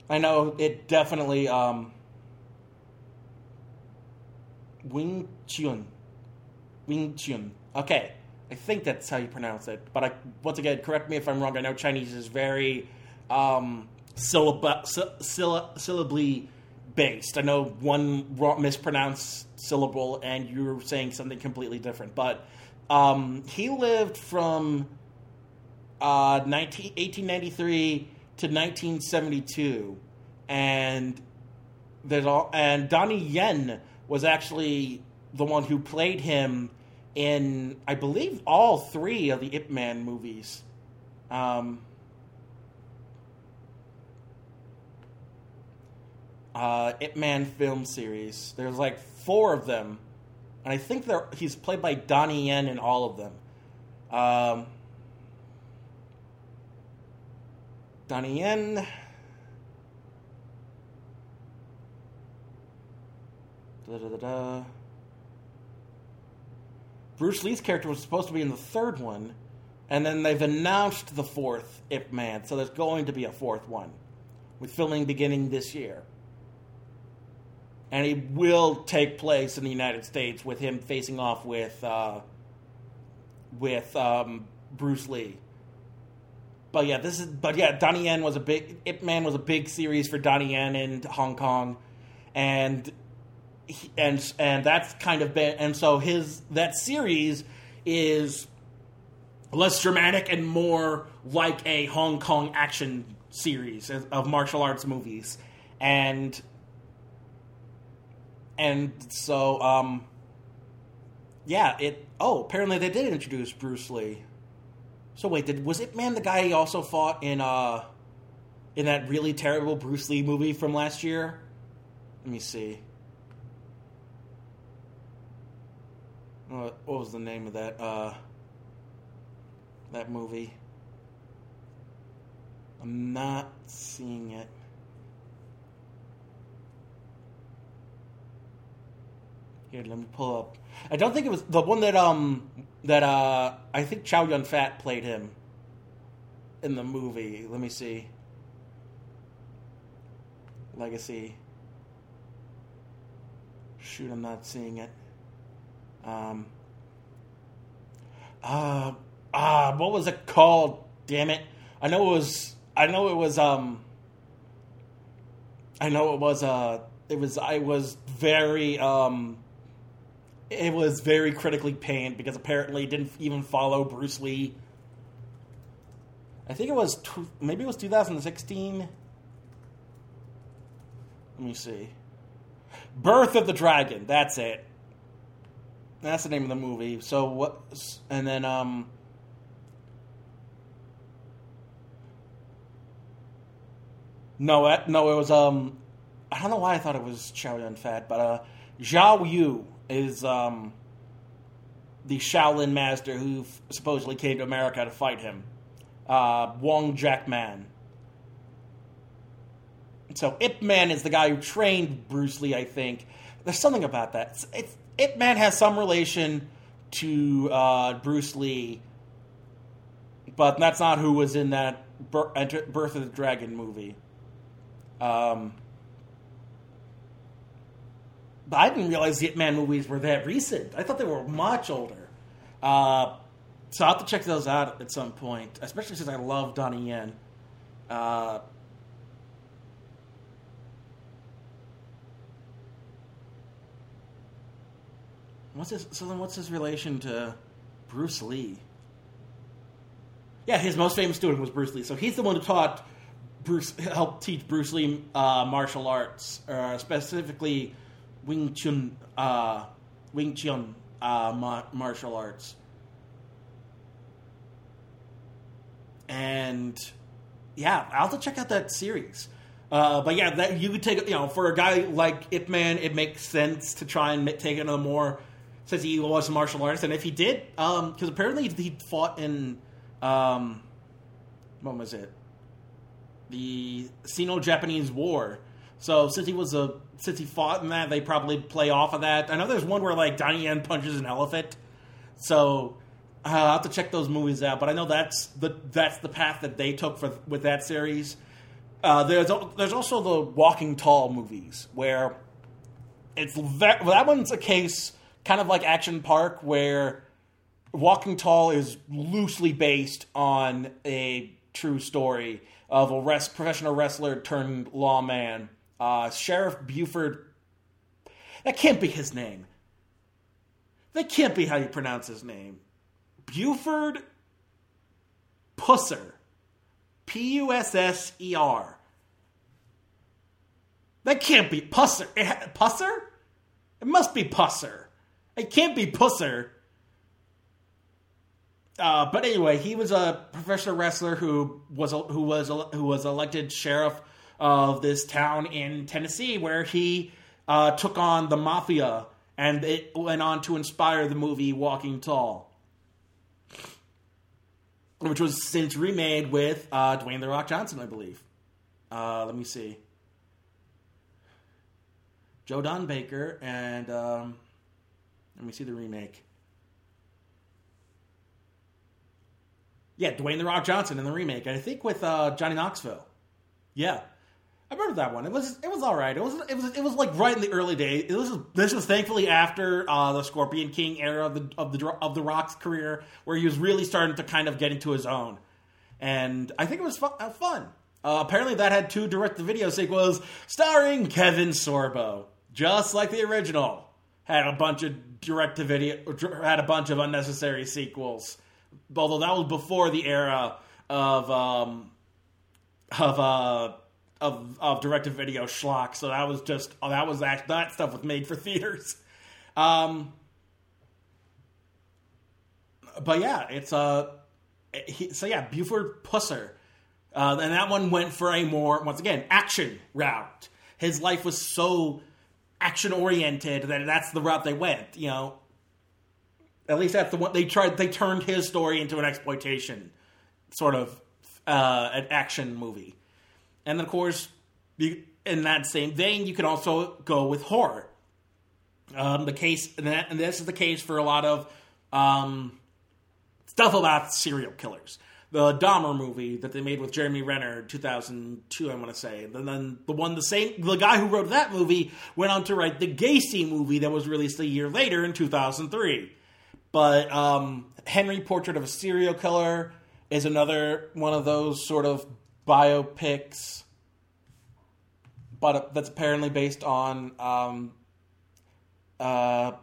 [SPEAKER 1] I know it definitely. Um, Wing Chun. Wing Chun. Okay, I think that's how you pronounce it. But I, once again, correct me if I'm wrong. I know Chinese is very um, syllab- sy- syllably based. I know one wrong, mispronounced syllable, and you're saying something completely different. But um, he lived from uh, 19, 1893 to 1972, and all and Donnie Yen was actually the one who played him in, I believe, all three of the Ip Man movies. Um, uh, Ip Man film series. There's like four of them, and I think they're he's played by Donnie Yen in all of them. Um, Donnie Yen. Da, da, da. Bruce Lee's character was supposed to be in the third one, and then they've announced the fourth Ip Man, so there's going to be a fourth one, with filming beginning this year. And it will take place in the United States with him facing off with uh, with um, Bruce Lee. But yeah, this is but yeah, Donnie Yen was a big Ip Man was a big series for Donnie Yen in Hong Kong, and he- and and that's kind of been and so his that series is less dramatic and more like a Hong Kong action series of of martial arts movies, and and so um yeah it oh apparently they did introduce Bruce Lee. So wait, did was it man the guy he also fought in uh in that really terrible Bruce Lee movie from last year? Let me see. What, what was the name of that uh that movie? I'm not seeing it. Here, let me pull up. I don't think it was the one that um that uh I think Chow Yun Fat played him in the movie. Let me see. Legacy. Shoot, I'm not seeing it. Um. Uh, ah, what was it called? Damn it! I know it was. I know it was. Um. I know it was. Uh. It was. I was very. Um. It was very critically panned because apparently it didn't even follow Bruce Lee. I think it was. Tw- maybe it was 2016. Let me see. Birth of the Dragon. That's it. That's the name of the movie. So what? And then um. No, no, it was um. I don't know why I thought it was Chow Yun Fat, but uh, Zhao Yu is um. The Shaolin master who f- supposedly came to America to fight him, uh, Wong Jack Man. So Ip Man is the guy who trained Bruce Lee, I think. There's something about that. It's, it's, Ip Man has some relation to uh, Bruce Lee, but that's not who was in that Birth of the Dragon movie. Um, but I didn't realize the Ip Man movies were that recent. I thought they were much older. Uh, so I'll have to check those out at some point, especially since I love Donnie Yen. Uh, What's his? So then, what's his relation to Bruce Lee? Yeah, his most famous student was Bruce Lee. So he's the one who taught Bruce, helped teach Bruce Lee uh, martial arts, uh, specifically Wing Chun, uh, Wing Chun uh, ma- martial arts. And yeah, I'll have to check out that series. Uh, but yeah, that you could take you know for a guy like Ip Man, it makes sense to try and take it on a more since he was a martial artist, and if he did, um because apparently he fought in um, what was it? The Sino-Japanese War. So since he was a since he fought in that, they probably play off of that. I know there's one where like Donnie Yen punches an elephant. So uh, I'll have to check those movies out. But I know that's the that's the path that they took for with that series. Uh, there's there's also the Walking Tall movies where it's well, that one's a case kind of like Action Park where Walking Tall is loosely based on a true story of a professional wrestler turned lawman. Uh, Sheriff Buford. That can't be his name. That can't be how you pronounce his name. Buford Pusser. P U S S E R. That can't be Pusser. It Pusser? It must be Pusser. It can't be Pusser. Uh, but anyway, he was a professional wrestler who was who was who was elected sheriff of this town in Tennessee, where he uh, took on the mafia, and it went on to inspire the movie Walking Tall, which was since remade with uh, Dwayne the Rock Johnson, I believe. Uh, let me see, Joe Don Baker, and um, let me see the remake. Yeah, Dwayne the Rock Johnson in the remake, and I think with uh, Johnny Knoxville. Yeah, I remember that one. It was it was all right. It was it was it was like right in the early days. It was this was thankfully after uh, the Scorpion King era of the of the of the Rock's career, where he was really starting to kind of get into his own, and I think it was fun. Uh, fun. Uh, apparently, that had two direct-to-video sequels starring Kevin Sorbo, just like the original. Had a bunch of direct-to-video, had a bunch of unnecessary sequels although that was before the era of um, of uh, of of direct to video schlock. So that was just oh, that was act that stuff was made for theaters. Um, but yeah, it's uh, he, so yeah, Buford Pusser, uh, and that one went for a more once again action route. His life was so action oriented that that's the route they went. You know, at least that's the one they tried. They turned his story into an exploitation sort of uh, an action movie, and of course, in that same vein, you can also go with horror. Um, the case, and, that, and this is the case for a lot of um, stuff about serial killers. The Dahmer movie that they made with Jeremy Renner, 2002, I want to say. And then the one, the same, the guy who wrote that movie went on to write the Gacy movie that was released a year later in 2003. But um, Henry Portrait of a Serial Killer is another one of those sort of biopics, but that's apparently based on um, uh,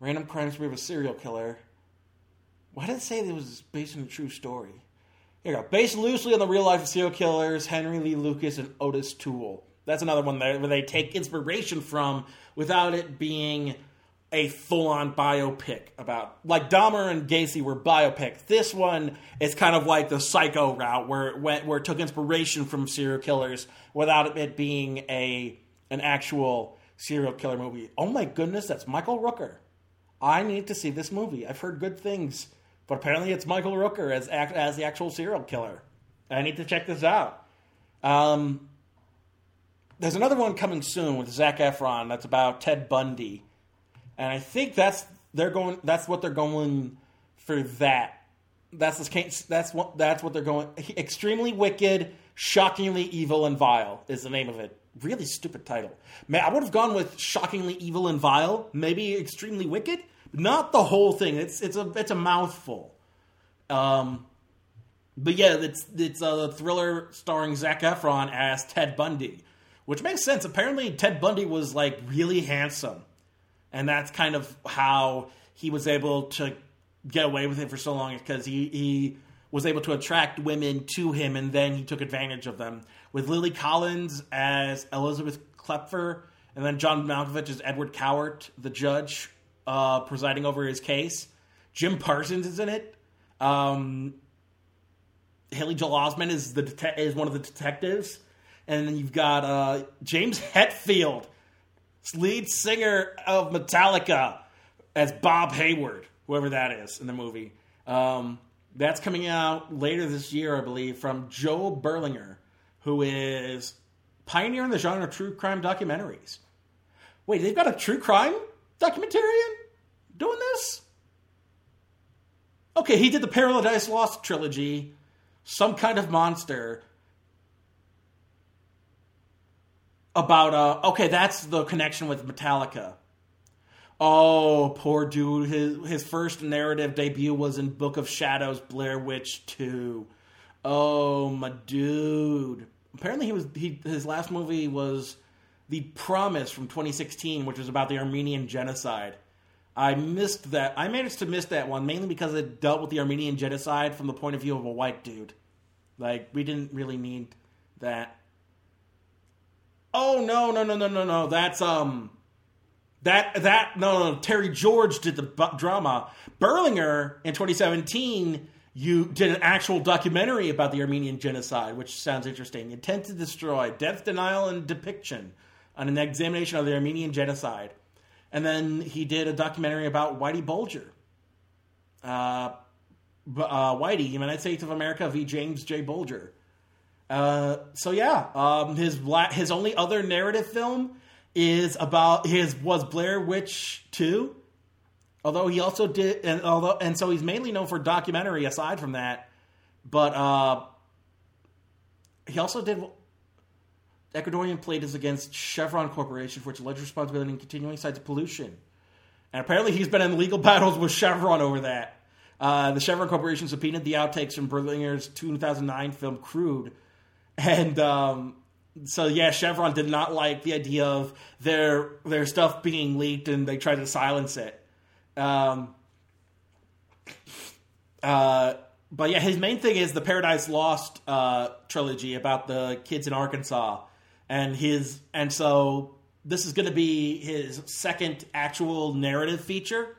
[SPEAKER 1] random crime spree of a serial killer. Why did it say it was based on a true story? Here you go. Based loosely on the real life of serial killers Henry Lee Lucas and Otis Toole. That's another one there where they take inspiration from without it being a full-on biopic about like Dahmer and Gacy were biopics. This one is kind of like the psycho route where it went where it took inspiration from serial killers without it being a an actual serial killer movie. Oh my goodness, that's Michael Rooker. I need to see this movie. I've heard good things, but apparently it's Michael Rooker as as the actual serial killer. I need to check this out. Um, there's another one coming soon with Zac Efron that's about Ted Bundy and I think that's they're going. That's what they're going for. That that's the. That's what that's what they're going. Extremely wicked, shockingly evil and vile is the name of it. Really stupid title. Man, I would have gone with shockingly evil and vile. Maybe extremely wicked. Not the whole thing. It's it's a it's a mouthful. Um, but yeah, it's it's a thriller starring Zac Efron as Ted Bundy, which makes sense. Apparently, Ted Bundy was like really handsome and that's kind of how he was able to get away with it for so long because he, he was able to attract women to him and then he took advantage of them. With lily collins as elizabeth Kloepfer and then john malkovich as edward cowart the judge uh, presiding over his case. Jim parsons is in it. Um, Haley Joel Osment is the is one of the detectives, and then you've got uh, James Hetfield, lead singer of Metallica, as Bob Hayward, whoever that is in the movie. Um, that's coming out later this year, I believe, from Joe Berlinger, who is pioneering the genre of true crime documentaries. Wait, they've got a true crime documentarian doing this? Okay, he did the Paradise Lost trilogy, Some Kind of Monster. About, uh, okay, that's the connection with Metallica. Oh, poor dude. His his first narrative debut was in Book of Shadows, Blair Witch 2. Oh, my dude. Apparently he was he his last movie was The Promise from 2016, which was about the Armenian genocide. I missed that. I managed to miss that one mainly because it dealt with the Armenian genocide from the point of view of a white dude. Like we didn't really need that. Oh no, no, no, no, no, no. That's um that that no, no Terry George did the drama. Berlinger in 2017 you did an actual documentary about the Armenian genocide, which sounds interesting. Intent to destroy, death denial and depiction, on an examination of the Armenian genocide. And then he did a documentary about Whitey Bulger. Uh, uh, Whitey, United States of America v. James J. Bulger. Uh, so yeah, um, his la- his only other narrative film is about his was Blair Witch Two. Although he also did, and although and so he's mainly known for documentary. Aside from that, but uh, he also did. Ecuadorian played is against Chevron Corporation for its alleged responsibility in continuing sites of pollution, and apparently he's been in legal battles with Chevron over that. Uh, the Chevron Corporation subpoenaed the outtakes from Berlinger's 2009 film Crude, and um, so yeah, Chevron did not like the idea of their their stuff being leaked, and they tried to silence it. Um, uh, but yeah, his main thing is the Paradise Lost uh, trilogy about the kids in Arkansas, and his and so this is going to be his second actual narrative feature,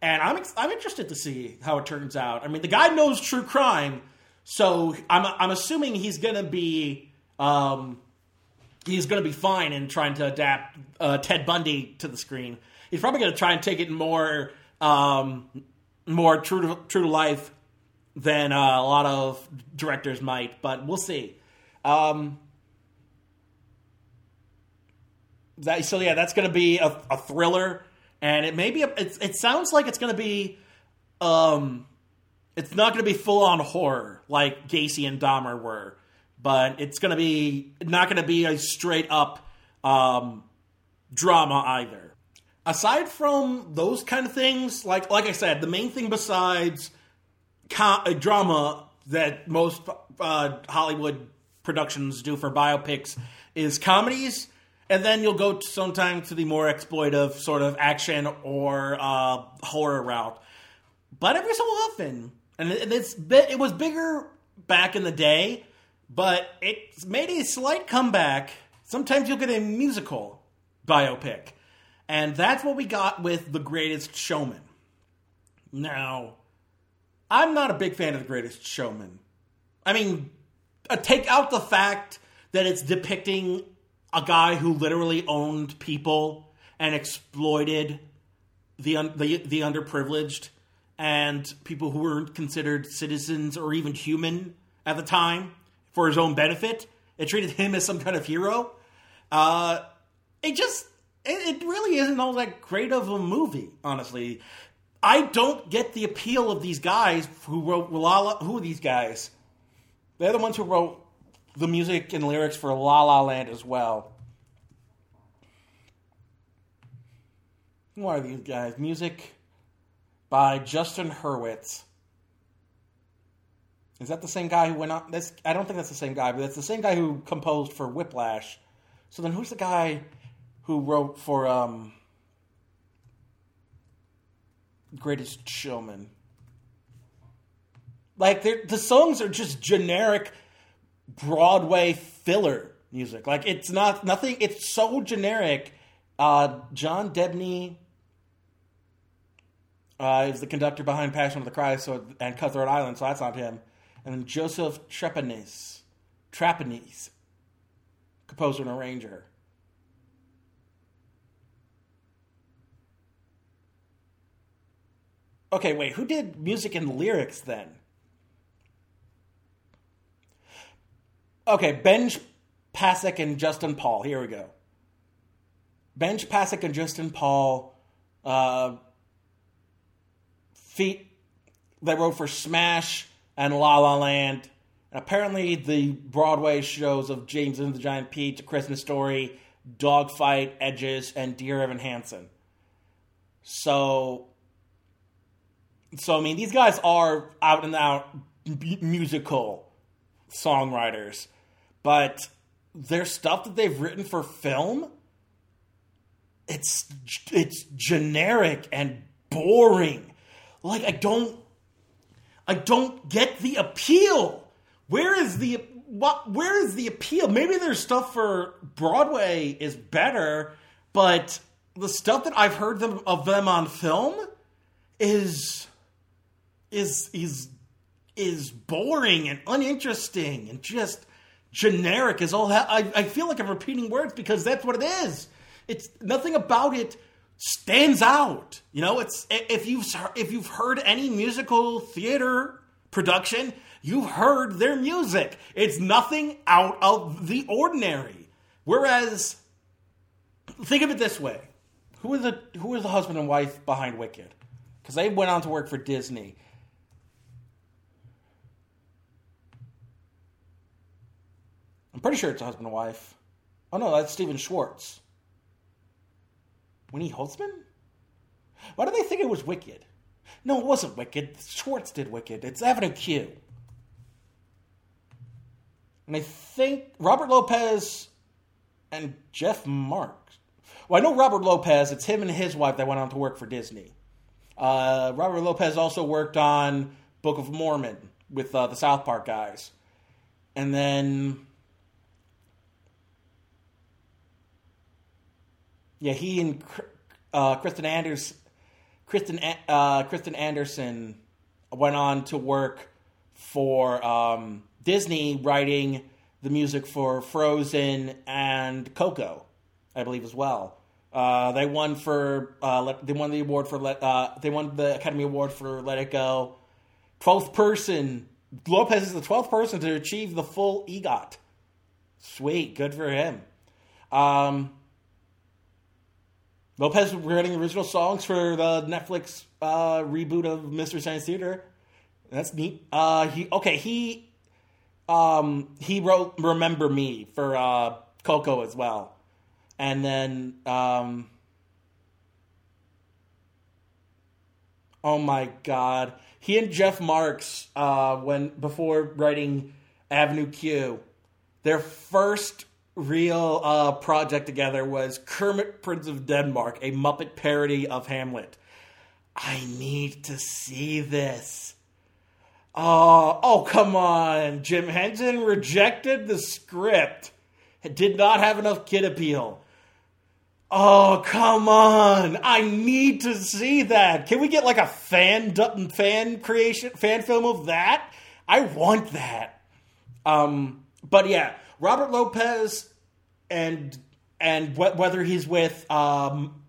[SPEAKER 1] and I'm I'm interested to see how it turns out. I mean, the guy knows true crime, so I'm I'm assuming he's to be um, he's to be fine in trying to adapt uh, Ted Bundy to the screen. He's probably to try and take it more um, more true to true to life than uh, a lot of directors might, but we'll see. Um, that, so yeah, that's going to be a, a thriller, and it may be. A, it, it sounds like it's going to be. Um, it's not going to be full on horror like Gacy and Dahmer were, but it's going to be not going to be a straight up um, drama either. Aside from those kind of things, like like I said, the main thing besides co- uh, drama that most uh, Hollywood productions do for biopics is comedies, and then you'll go sometimes to the more exploitive sort of action or uh, horror route. But every so often, and it, it's it was bigger back in the day, but it's made a slight comeback. Sometimes you'll get a musical biopic, and that's what we got with The Greatest Showman. Now, I'm not a big fan of The Greatest Showman. I mean, uh, take out the fact that it's depicting a guy who literally owned people and exploited the the, the underprivileged and people who weren't considered citizens or even human at the time for his own benefit. It treated him as some kind of hero. Uh, it just it, it really isn't all that great of a movie, honestly. I don't get the appeal of these guys who wrote La. Who are these guys? They're the ones who wrote the music and lyrics for La La Land as well. Who are these guys? Music by Justin Hurwitz. Is that the same guy who went on? This I don't think that's the same guy, but that's the same guy who composed for Whiplash. So then, who's the guy who wrote for um, Greatest Showman? Like the songs are just generic Broadway filler music. Like it's not nothing. It's so generic. Uh, John Debney uh, is the conductor behind Passion of the Christ, so and Cutthroat Island. So that's not him. and then Joseph Trepanese, Trapanese, composer and arranger. Okay, wait, who did music and lyrics then? Okay, Benj Pasek and Justin Paul. Here we go. Benj Pasek and Justin Paul, uh, feet they wrote for Smash and La La Land. And apparently, the Broadway shows of James and the Giant Peach, A Christmas Story, Dogfight, Edges, and Dear Evan Hansen. So, so I mean, these guys are out and out musical songwriters, but their stuff that they've written for film, it's it's generic and boring. Like I don't I don't get the appeal. Where is the what? Where is the appeal? Maybe there's stuff for Broadway is better, but the stuff that I've heard them of them on film is is is is boring and uninteresting and just generic. Is all I, I feel like I'm repeating words because that's what it is. It's nothing about it stands out. You know, it's if you've if you've heard any musical theater production, you've heard their music. It's nothing out of the ordinary. Whereas, think of it this way: who are the who are the husband and wife behind Wicked? Because they went on to work for Disney. I'm pretty sure it's a husband and wife. Oh no, that's Stephen Schwartz. Winnie Holzman? Why do they think it was Wicked? No, it wasn't Wicked. Schwartz did Wicked. It's Avenue Q. And I think Robert Lopez and Jeff Marx. Well, I know Robert Lopez. It's him and his wife that went on to work for Disney. Uh, Robert Lopez also worked on Book of Mormon with uh, the South Park guys. And then Yeah, he and uh, Kristen Anders, Kristen uh, Kristen Anderson went on to work for um, Disney, writing the music for Frozen and Coco, I believe as well. Uh, they won for uh, they won the award for let uh, they won the Academy Award for Let It Go. Twelfth person, Lopez is the twelfth person to achieve the full EGOT. Sweet, good for him. Um, Lopez writing original songs for the Netflix uh, reboot of Mystery Science Theater. That's neat. Uh, he okay. He um, he wrote "Remember Me" for uh, Coco as well, and then um, oh my god, he and Jeff Marx uh, when before writing Avenue Q, their first real uh, project together was Kermit Prince of Denmark, a Muppet parody of Hamlet. I need to see this. Oh, oh, come on. Jim Henson rejected the script. It did not have enough kid appeal. Oh, come on. I need to see that. Can we get like a fan fan creation fan film of that? I want that. Um, but yeah, Robert Lopez and and wh- whether he's with um,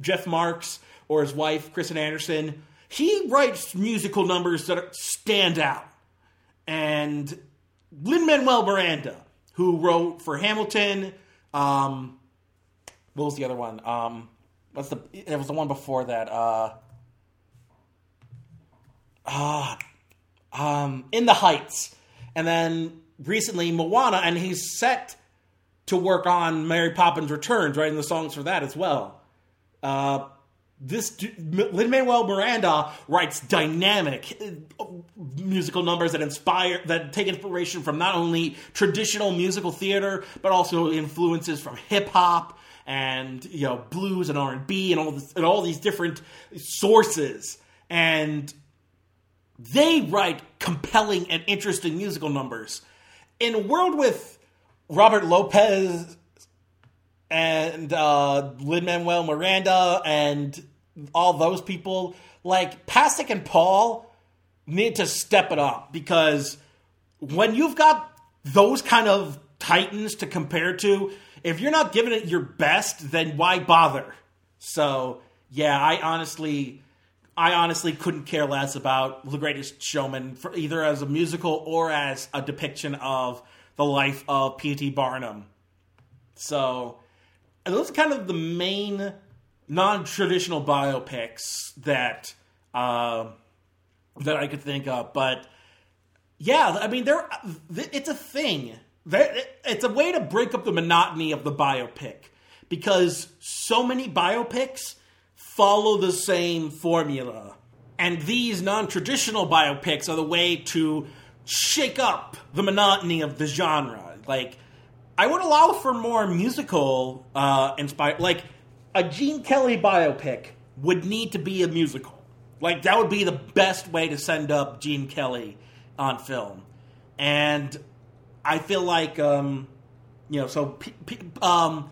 [SPEAKER 1] Jeff Marx or his wife Kristen Anderson, he writes musical numbers that stand out. And Lin Manuel Miranda, who wrote for Hamilton, um, what was the other one? Um, what's the? It was the one before that. Uh, ah, um, In the Heights, and then recently Moana, and he's set to work on Mary Poppins Returns, writing the songs for that as well. Uh, this Lin Manuel Miranda writes dynamic uh, musical numbers that inspire that take inspiration from not only traditional musical theater but also influences from hip hop and you know blues and R and B and all this, and all these different sources and they write compelling and interesting musical numbers in a world with Robert Lopez and uh, Lin Manuel Miranda and all those people, like Pasek and Paul, need to step it up because when you've got those kind of titans to compare to, if you're not giving it your best, then why bother? So yeah, I honestly, I honestly couldn't care less about The Greatest Showman for either as a musical or as a depiction of the life of P.T. Barnum. So those are kind of the main non-traditional biopics that uh, that I could think of. But yeah, I mean, there it's a thing. It's a way to break up the monotony of the biopic because so many biopics follow the same formula. And these non traditional biopics are the way to shake up the monotony of the genre. Like, I would allow for more musical uh, inspired. Like, a Gene Kelly biopic would need to be a musical. Like, that would be the best way to send up Gene Kelly on film. And I feel like, um, you know, so, p- p- um,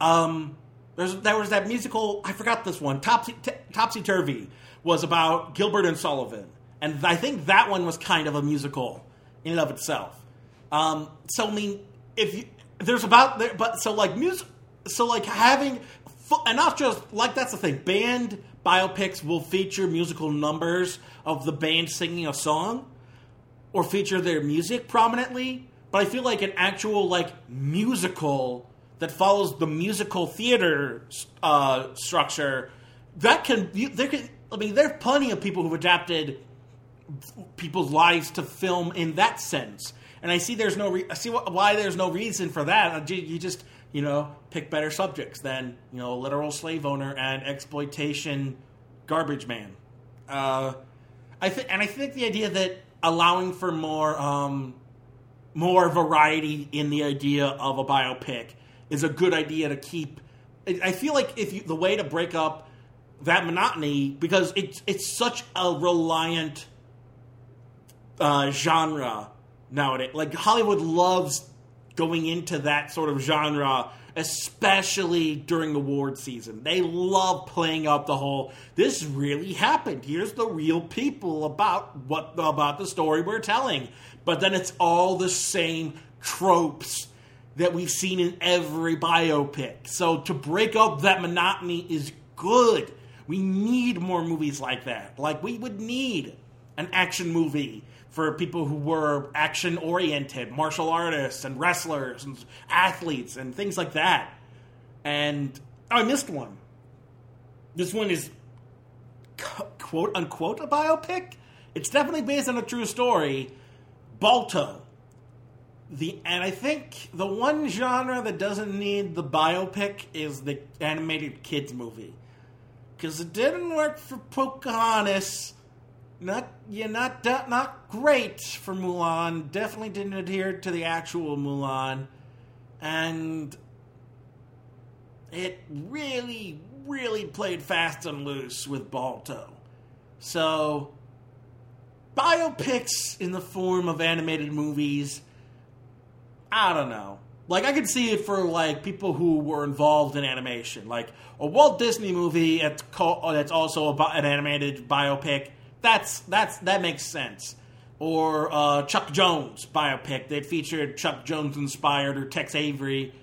[SPEAKER 1] um, there's, there was that musical, I forgot this one, Topsy, T- Topsy Turvy, was about Gilbert and Sullivan. And I think that one was kind of a musical in and of itself. Um, so, I mean, if you, there's about there, but so like music, so like having, and not just like that's the thing. Band biopics will feature musical numbers of the band singing a song, or feature their music prominently. But I feel like an actual like musical that follows the musical theater uh, structure that can there can I mean there are plenty of people who've adapted people's lives to film in that sense. And I see there's no re- I see why there's no reason for that. You just you know pick better subjects than you know a literal slave owner and exploitation garbage man. Uh, I think and I think the idea that allowing for more um, more variety in the idea of a biopic is a good idea to keep. I feel like if you, the way to break up that monotony because it's it's such a reliant uh, genre nowadays. Like Hollywood loves going into that sort of genre, especially during the award season. They love playing up the whole this really happened. Here's the real people about what about the story we're telling. But then it's all the same tropes that we've seen in every biopic. So to break up that monotony is good. We need more movies like that. Like we would need an action movie for people who were action oriented, martial artists and wrestlers and athletes and things like that. And oh, I missed one. This one is quote unquote a biopic. It's definitely based on a true story. Balto the and I think the one genre that doesn't need the biopic is the animated kids movie because it didn't work for Pocahontas. Not yeah, not uh, not great for Mulan. Definitely didn't adhere to the actual Mulan, and it really, really played fast and loose with Balto. So, biopics in the form of animated movies I don't know. Like I could see it for like people who were involved in animation, like a Walt Disney movie that's, co- that's also about an animated biopic. That's that's that makes sense. Or uh, Chuck Jones biopic that featured Chuck Jones inspired or Tex Avery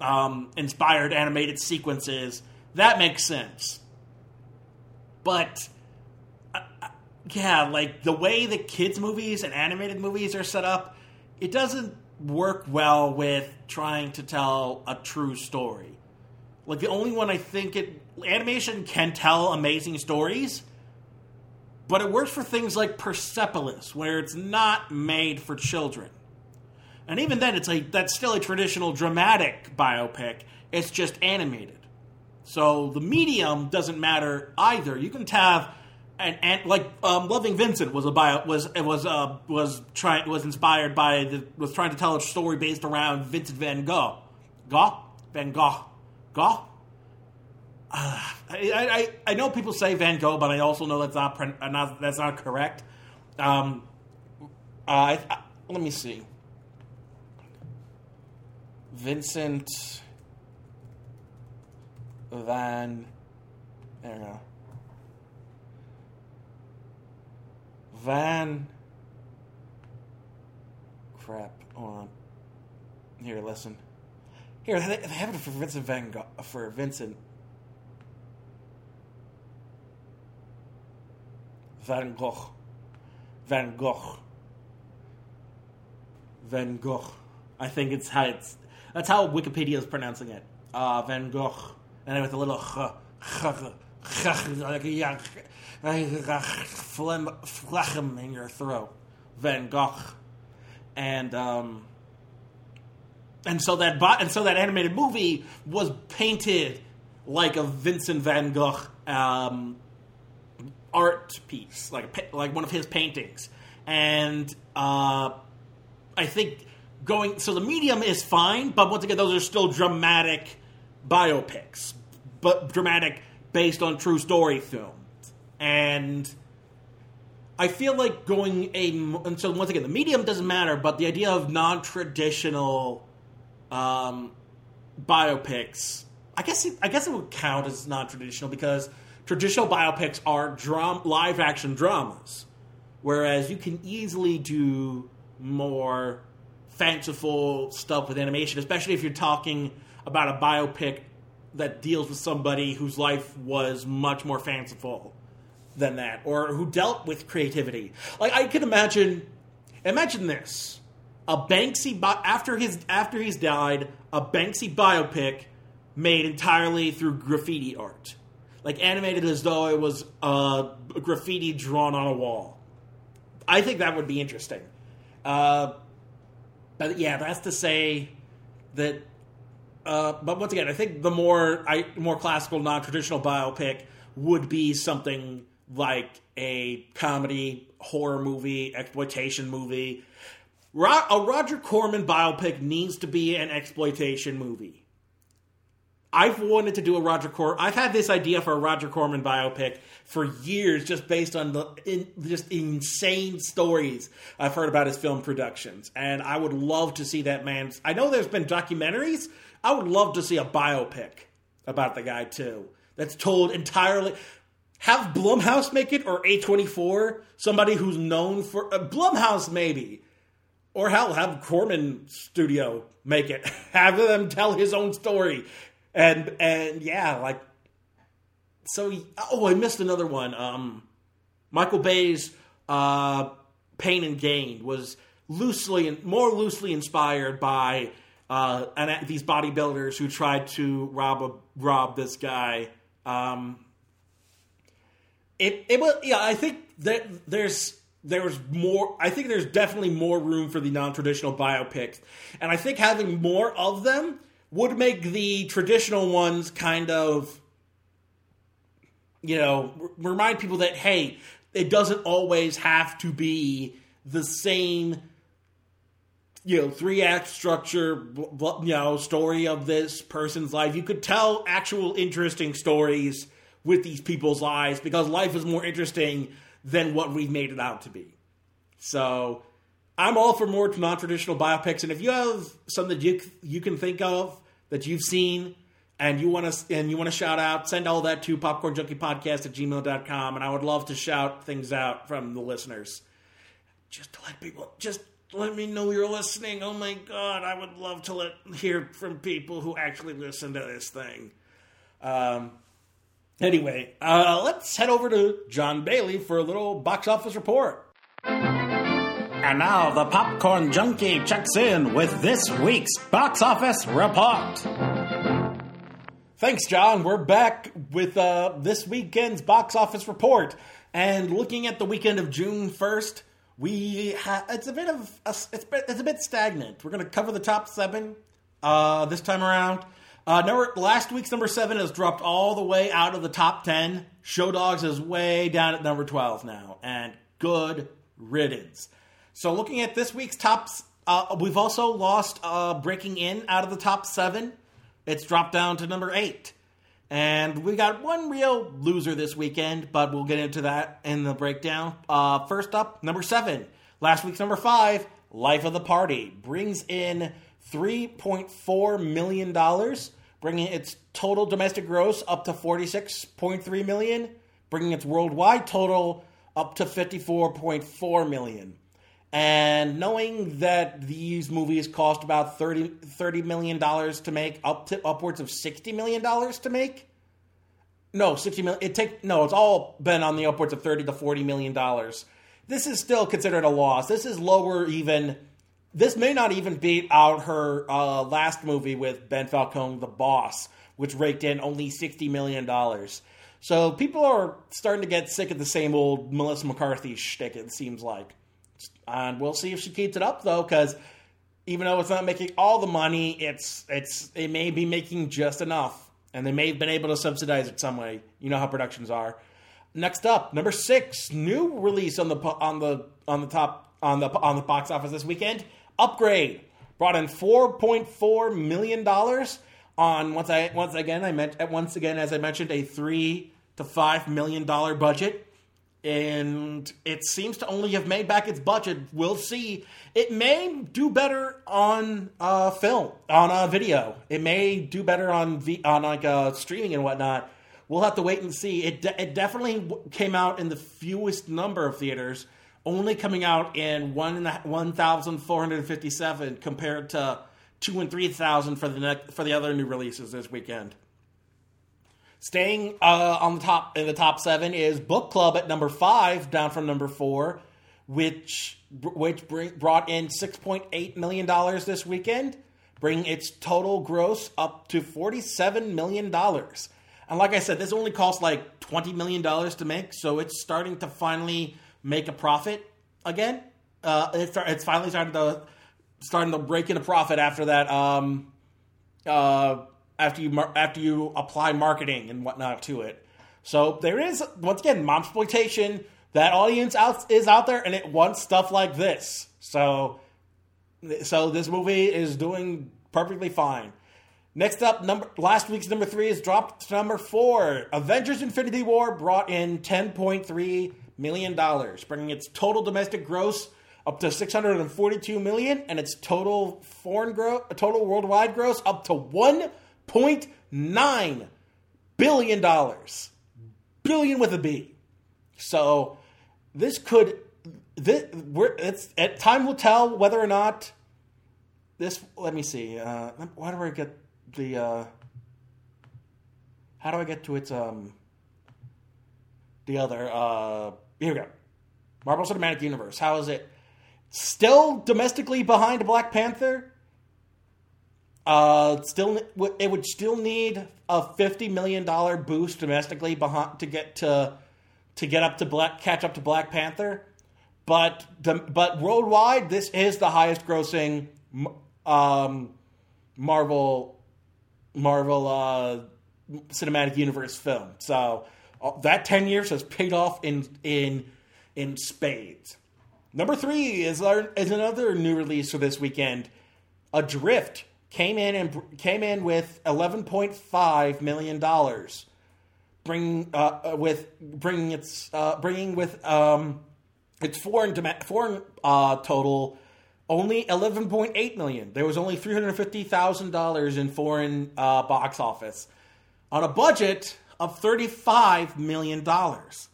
[SPEAKER 1] um, inspired animated sequences. That makes sense. But uh, uh yeah, like the way the kids movies and animated movies are set up, it doesn't work well with trying to tell a true story. Like the only one I think it animation can tell amazing stories, but it works for things like Persepolis, where it's not made for children. And even then, it's a that's still a traditional dramatic biopic. It's just animated. So the medium doesn't matter either. You can have and, and like um, Loving Vincent was a bio was was uh, was trying was inspired by the was trying to tell a story based around Vincent Van Gogh, Gogh Van Gogh, Gogh. Uh, I, I I know people say Van Gogh, but I also know that's not, uh, not that's not correct. Um, uh, I, I, let me see. Vincent Van. There we go. Van crap. Hold on. Here, listen. Here, they, have it for Vincent Van Gogh. For Vincent Van Gogh. Van Gogh. Van Gogh. I think it's how it's. That's how Wikipedia is pronouncing it. Uh, Van Gogh, and then with a little ch, ch, ch, like young phlegm, in your throat. Van Gogh, and um, and so that bo- and so that animated movie was painted like a Vincent Van Gogh um, art piece, like like one of his paintings, and uh, I think going so the medium is fine, but once again, those are still dramatic biopics, but dramatic based on true story films, and I feel like going a and so once again, the medium doesn't matter, but the idea of non-traditional um, biopics, I guess it, I guess it would count as non-traditional because traditional biopics are dram- live action dramas, whereas you can easily do more fanciful stuff with animation, especially if you're talking about a biopic that deals with somebody whose life was much more fanciful than that, or who dealt with creativity. Like I could imagine, imagine this: a Banksy bi- after his after he's died, a Banksy biopic made entirely through graffiti art, like animated as though it was uh, graffiti drawn on a wall. I think that would be interesting. Uh, but yeah, that's to say that. Uh, but once again, I think the more I more classical, non traditional biopic would be something like a comedy, horror movie, exploitation movie. Ro- a Roger Corman biopic needs to be an exploitation movie. I've wanted to do a Roger Corman. I've had this idea for a Roger Corman biopic for years, just based on the in, just insane stories I've heard about his film productions, and I would love to see that man's. I know there's been documentaries. I would love to see a biopic about the guy too. That's told entirely. Have Blumhouse make it or A24, somebody who's known for uh, Blumhouse maybe, or hell, have Corman Studio make it. Have them tell his own story, and and yeah, like so. Oh, I missed another one. Um, Michael Bay's uh, Pain and Gain was loosely more loosely inspired by uh, these bodybuilders who tried to rob a, rob this guy. Um, it it was yeah. I think that there's there's more. I think there's definitely more room for the non traditional biopics, and I think having more of them would make the traditional ones kind of you know r- remind people that hey, it doesn't always have to be the same you know three act structure you know story of this person's life you could tell actual interesting stories with these people's lives because life is more interesting than what we've made it out to be so i'm all for more non-traditional biopics and if you have something that you you can think of that you've seen and you want to and you want to shout out send all that to popcornjunkiepodcast at gmail.com and i would love to shout things out from the listeners just to let people just let me know you're listening. Oh my god, I would love to let hear from people who actually listen to this thing. Um, anyway, uh, let's head over to John Bailey for a little box office report. And now the popcorn junkie checks in with this week's box office report. Thanks, John. We're back with uh, this weekend's box office report. And looking at the weekend of June 1st, we ha- it's a bit of a, it's, bit, it's a bit stagnant. We're going to cover the top seven uh, this time around. Uh, number last week's number seven has dropped all the way out of the top ten. Show Dogs is way down at number twelve now, and good riddance. So looking at this week's tops, uh, we've also lost uh, Breaking In out of the top seven. It's dropped down to number eight. And we got one real loser this weekend, but we'll get into that in the breakdown. Uh, first up, number seven. Last week's number five, Life of the Party, brings in $3.4 million, bringing its total domestic gross up to 46.3 million, bringing its worldwide total up to 54.4 million. And knowing that these movies cost about 30, $30 million to make, up to upwards of $60 million to make, no, 60 million. It take no, it's all been on the upwards of 30 to 40 million dollars. This is still considered a loss. This is lower even this may not even beat out her uh, last movie with Ben Falcone, The Boss, which raked in only $60 million. So people are starting to get sick of the same old Melissa McCarthy shtick, it seems like. And we'll see if she keeps it up, though, because even though it's not making all the money, it's it's it may be making just enough, and they may have been able to subsidize it some way. You know how productions are. Next up, number six, new release on the on the on the top on the on the box office this weekend. Upgrade brought in four point four million dollars on once I once again I meant once again as I mentioned a three to five million dollar budget, and it seems to only have made back its budget. We'll see. It may do better on uh, film on a video. It may do better on v- on like uh, streaming and whatnot. We'll have to wait and see. It de- it definitely came out in the fewest number of theaters, only coming out in one one thousand four hundred fifty seven compared to two and three thousand for the ne- for the other new releases this weekend. Staying uh, on the top in the top seven is Book Club at number five, down from number four, which which brought in six point eight million dollars this weekend, bringing its total gross up to forty seven million dollars. And like I said, this only cost like twenty million dollars to make, so it's starting to finally make a profit again. Uh, it's it's finally starting to starting to break into profit after that. Um, uh, after you after you apply marketing and whatnot to it. So there is once again mom exploitation. That audience out is out there and it wants stuff like this. So so this movie is doing perfectly fine. Next up, number last week's number three is dropped to number four. Avengers: Infinity War brought in ten point three million dollars, bringing its total domestic gross up to 642 million, and its total foreign gross, total worldwide gross up to 1.9 billion dollars, billion with a B. So this could this we're it's at time will tell whether or not this. Let me see. Uh, why do I get the? Uh, how do I get to its um? The other uh here we go. Marvel Cinematic Universe. How is it? Still domestically behind Black Panther. Uh, still, it would still need a fifty million dollar boost domestically behind to get to to get up to Black catch up to Black Panther. But but worldwide, this is the highest grossing um, Marvel Marvel uh, Cinematic Universe film. So that ten years has paid off in in in spades. Number three is our, is another new release for this weekend. Adrift came in and came in with eleven point five million dollars, bring uh, with bringing its uh, bringing with um, its foreign dem- foreign uh, total only eleven point eight million. There was only three hundred fifty thousand dollars in foreign uh, box office on a budget of thirty five million dollars.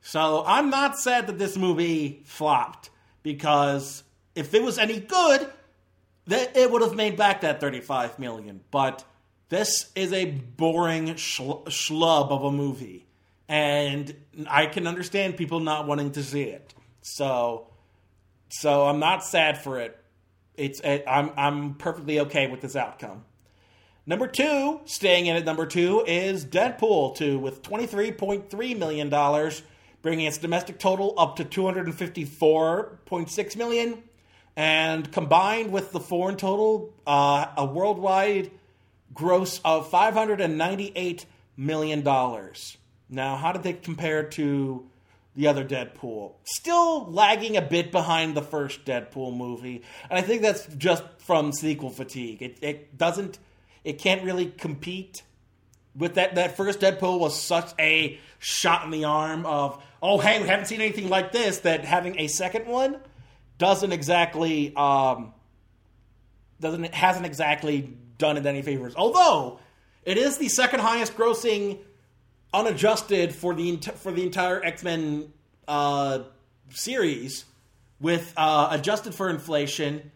[SPEAKER 1] So I'm not sad that this movie flopped because if it was any good, that it would have made back that 35 million. But this is a boring schl- schlub of a movie, and I can understand people not wanting to see it. So, so I'm not sad for it. It's it, I'm I'm perfectly okay with this outcome. Number two, staying in at number two, is Deadpool 2 with $23.3 million, bringing its domestic total up to 254.6 million. And combined with the foreign total, uh, a worldwide gross of $598 million. Now, how did they compare to the other Deadpool? Still lagging a bit behind the first Deadpool movie. And I think that's just from sequel fatigue. It, it doesn't it can't really compete with that. That first Deadpool was such a shot in the arm of, oh hey, we haven't seen anything like this. That having a second one doesn't exactly um, doesn't hasn't exactly done it any favors. Although it is the second highest grossing unadjusted for the for the entire X Men uh, series with uh, adjusted for inflation,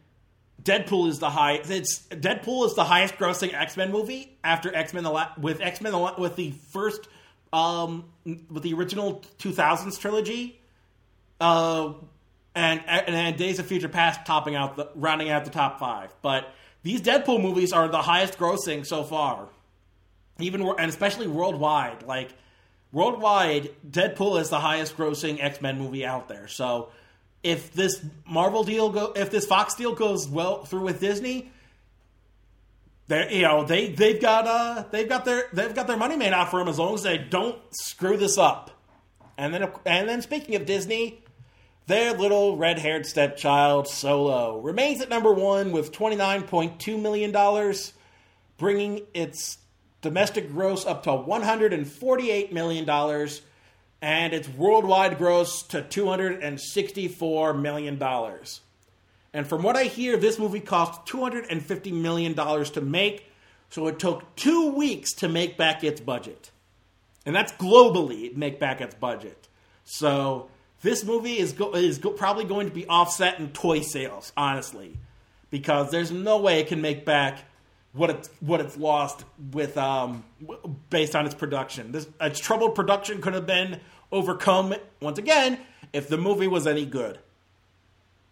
[SPEAKER 1] Deadpool is the high. It's Deadpool is the highest grossing X Men movie after X Men la- with X Men the la- with the first um with the original two thousands trilogy, uh, and, and and Days of Future Past topping out the rounding out the top five. But these Deadpool movies are the highest grossing so far, even and especially worldwide. Like worldwide, Deadpool is the highest grossing X Men movie out there. So if this Marvel deal go, if this Fox deal goes well through with Disney, they you know they they've got uh they've got their they've got their money made out for them as long as they don't screw this up. And then and then speaking of Disney, their little red haired stepchild Solo remains at number one with twenty nine point two million dollars, bringing its domestic gross up to one hundred and forty eight million dollars and its worldwide gross to $264 million. And from what I hear, this movie cost $250 million to make, so it took two weeks to make back its budget. And that's globally make back its budget. So this movie is, go- is go- probably going to be offset in toy sales, honestly, because there's no way it can make back what it's what it's lost with um based on its production. This its troubled production could have been overcome once again if the movie was any good.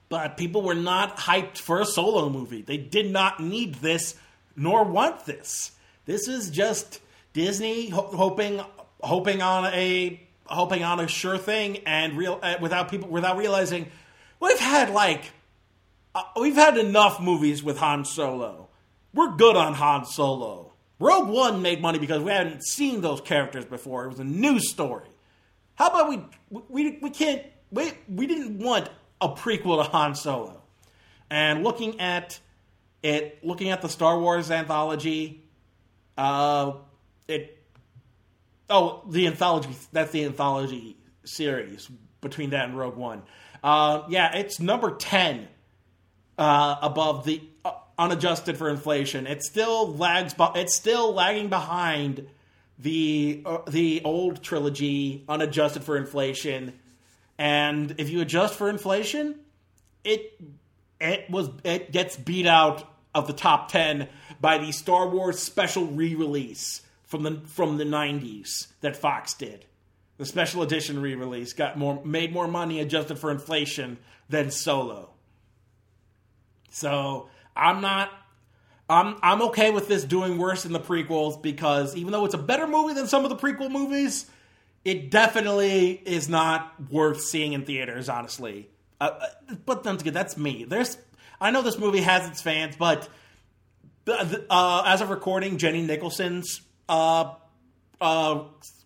[SPEAKER 1] But people were not hyped for a solo movie. They did not need this nor want this. This is just Disney ho- hoping hoping on a hoping on a sure thing and real uh, without people without realizing we've had like uh, we've had enough movies with Han Solo. We're good on Han Solo. Rogue One made money because we hadn't seen those characters before. It was a new story. How about we we we can't we we didn't want a prequel to Han Solo. And looking at it, looking at the Star Wars anthology, uh, it oh the anthology that's the anthology series between that and Rogue One. Uh, yeah, it's number ten uh, above the uh, unadjusted for inflation. It still lags. Be- it's still lagging behind the uh, the old trilogy, unadjusted for inflation. And if you adjust for inflation, it it was it gets beat out of the top ten by the Star Wars special re-release from the from the '90s that Fox did. The special edition re-release got more made more money adjusted for inflation than Solo. So I'm not. I'm I'm okay with this doing worse than the prequels because even though it's a better movie than some of the prequel movies, it definitely is not worth seeing in theaters. Honestly, uh, uh, but then again, that's me. There's I know this movie has its fans, but uh, as of recording, Jenny Nicholson's uh, uh,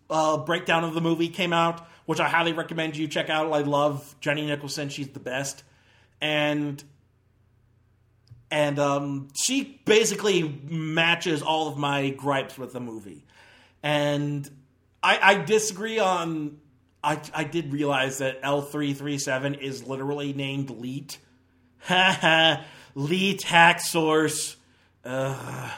[SPEAKER 1] uh, breakdown of the movie came out, which I highly recommend you check out. I love Jenny Nicholson; she's the best, and and um, she basically matches all of my gripes with the movie. And I, I disagree on. I, I did realize that L three three seven is literally named Leet. Ha ha, Leet hack source. But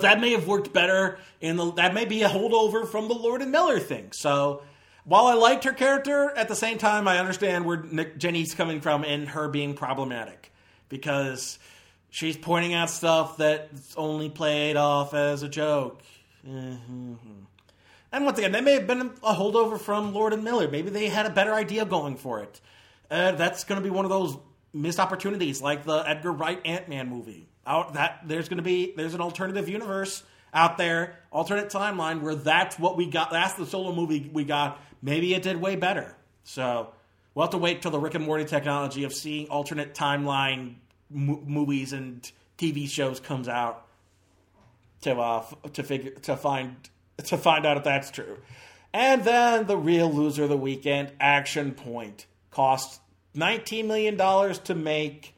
[SPEAKER 1] that may have worked better in the. That may be a holdover from the Lord and Miller thing. So while I liked her character, at the same time I understand where Nick, Jenny's coming from in her being problematic because she's pointing out stuff that's only played off as a joke. Mm-hmm. And once again, that may have been a holdover from Lord and Miller. Maybe they had a better idea going for it. Uh, that's going to be one of those missed opportunities, like the Edgar Wright Ant Man movie. Out that there's going to be there's an alternative universe out there, alternate timeline where that's what we got. That's the solo movie we got. Maybe it did way better. So we'll have to wait till the Rick and Morty technology of seeing alternate timeline mo- movies and TV shows comes out to uh, f- to figure to find to find out if that's true. And then the real loser of the weekend, Action Point, cost nineteen million dollars to make,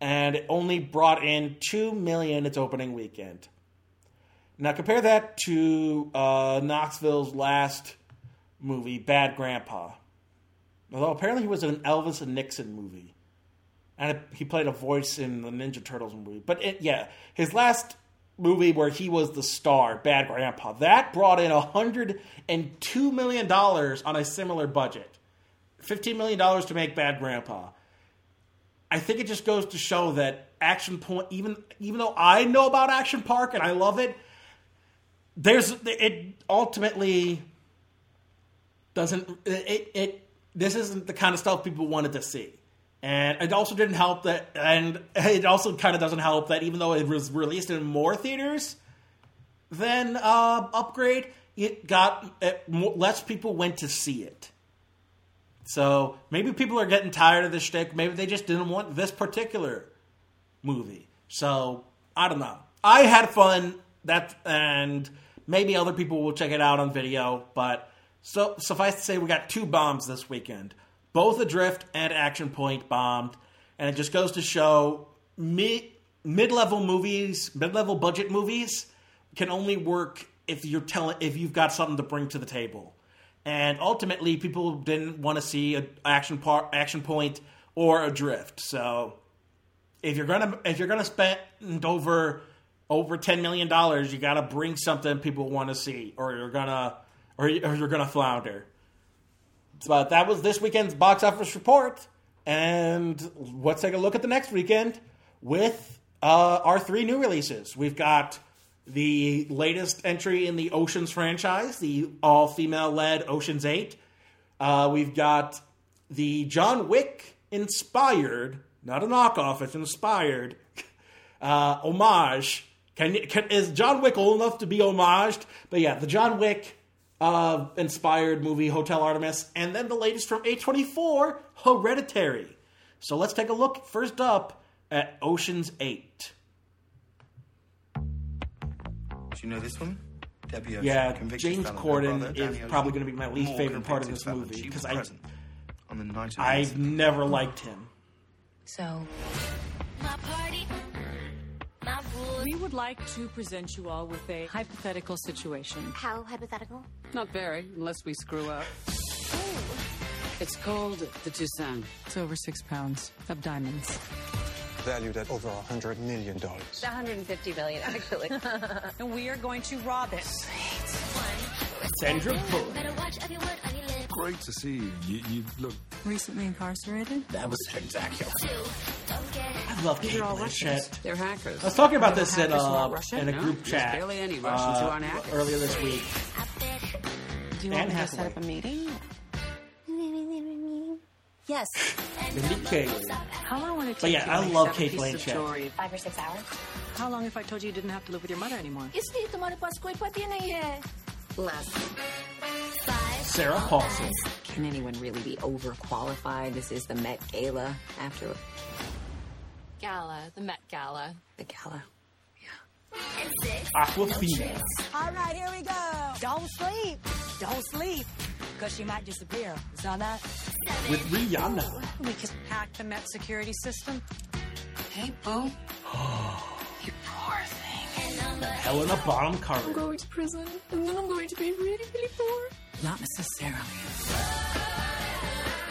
[SPEAKER 1] and it only brought in two million its opening weekend. Now compare that to uh, Knoxville's last movie, Bad Grandpa. Although apparently he was in an Elvis and Nixon movie, and he played a voice in the Ninja Turtles movie. But it, yeah, his last movie where he was the star, Bad Grandpa, that brought in hundred and two million dollars on a similar budget. fifteen million dollars to make Bad Grandpa. I think it just goes to show that Action Point, even even though I know about Action Park and I love it, there's it ultimately doesn't it, it this isn't the kind of stuff people wanted to see. And it also didn't help that, and it also kind of doesn't help that even though it was released in more theaters than uh, Upgrade, it got it, less people went to see it. So maybe people are getting tired of the shtick. Maybe they just didn't want this particular movie. So I don't know. I had fun. That and maybe other people will check it out on video. But so suffice to say, we got two bombs this weekend. Both Adrift and Action Point bombed, and it just goes to show mid mid level movies, mid level budget movies can only work if you're telling if you've got something to bring to the table. And ultimately, people didn't want to see an action action point, or Adrift. So if you're gonna if you're gonna spend over over ten million dollars, you got to bring something people want to see, or you're gonna or, or you're gonna flounder. But that was this weekend's box office report, and let's take a look at the next weekend with uh, our three new releases. We've got the latest entry in the Oceans franchise, the all female led Oceans Eight. Uh, we've got the John Wick inspired, not a knockoff, it's inspired, uh, homage. Can, can is John Wick old enough to be homaged? But yeah, the John Wick uh, inspired movie Hotel Artemis, and then the latest from A24, Hereditary. So let's take a look first up at Ocean's Eight.
[SPEAKER 8] Do you know this one? Debbie Ocean,
[SPEAKER 1] Yeah, James Corden
[SPEAKER 8] brother,
[SPEAKER 1] is
[SPEAKER 8] Danny
[SPEAKER 1] probably going to be my least favorite part of this movie because I,
[SPEAKER 8] on the night of
[SPEAKER 1] I've
[SPEAKER 8] incident.
[SPEAKER 1] never liked him.
[SPEAKER 3] So,
[SPEAKER 9] We would like to present you all with a hypothetical situation.
[SPEAKER 3] how hypothetical?
[SPEAKER 9] Not very, unless we screw up. It's called the Toussaint. It's over six pounds of diamonds.
[SPEAKER 10] valued at over a hundred million dollars.
[SPEAKER 3] 150 million, actually.
[SPEAKER 9] And we are going to rob it.
[SPEAKER 1] Sandra Bullock.
[SPEAKER 10] Great to see you. You, you look.
[SPEAKER 9] Recently incarcerated?
[SPEAKER 1] That was spectacular. I love These
[SPEAKER 9] are all Shit. They're hackers.
[SPEAKER 1] I was talking about this in, uh, in a
[SPEAKER 9] no,
[SPEAKER 1] group chat
[SPEAKER 9] barely any Russians
[SPEAKER 1] uh, who
[SPEAKER 9] aren't hackers.
[SPEAKER 1] earlier this week.
[SPEAKER 9] Do you want to set up a meeting?
[SPEAKER 3] Yes.
[SPEAKER 1] Mindy meet
[SPEAKER 9] How long would it take?
[SPEAKER 1] But yeah, I love
[SPEAKER 9] Cate
[SPEAKER 1] Blanchett.
[SPEAKER 3] Five or six hours.
[SPEAKER 9] How long if I told you you didn't have to live with your mother anymore?
[SPEAKER 3] Less.
[SPEAKER 1] Sarah Paulson.
[SPEAKER 11] Can anyone really be overqualified? This is the Met Gala after
[SPEAKER 3] Gala, the Met Gala.
[SPEAKER 11] the gala.
[SPEAKER 1] Yeah. Awkwafina.
[SPEAKER 12] All right, here we go. Don't sleep. Don't sleep. Because she might disappear. Saw that?
[SPEAKER 1] With Rihanna.
[SPEAKER 9] We could hack the Met security system. Hey, Boo. you poor thing.
[SPEAKER 1] Helena Bonham Carter.
[SPEAKER 3] I'm going to prison, and then I'm going to be really, really poor.
[SPEAKER 9] Not necessarily.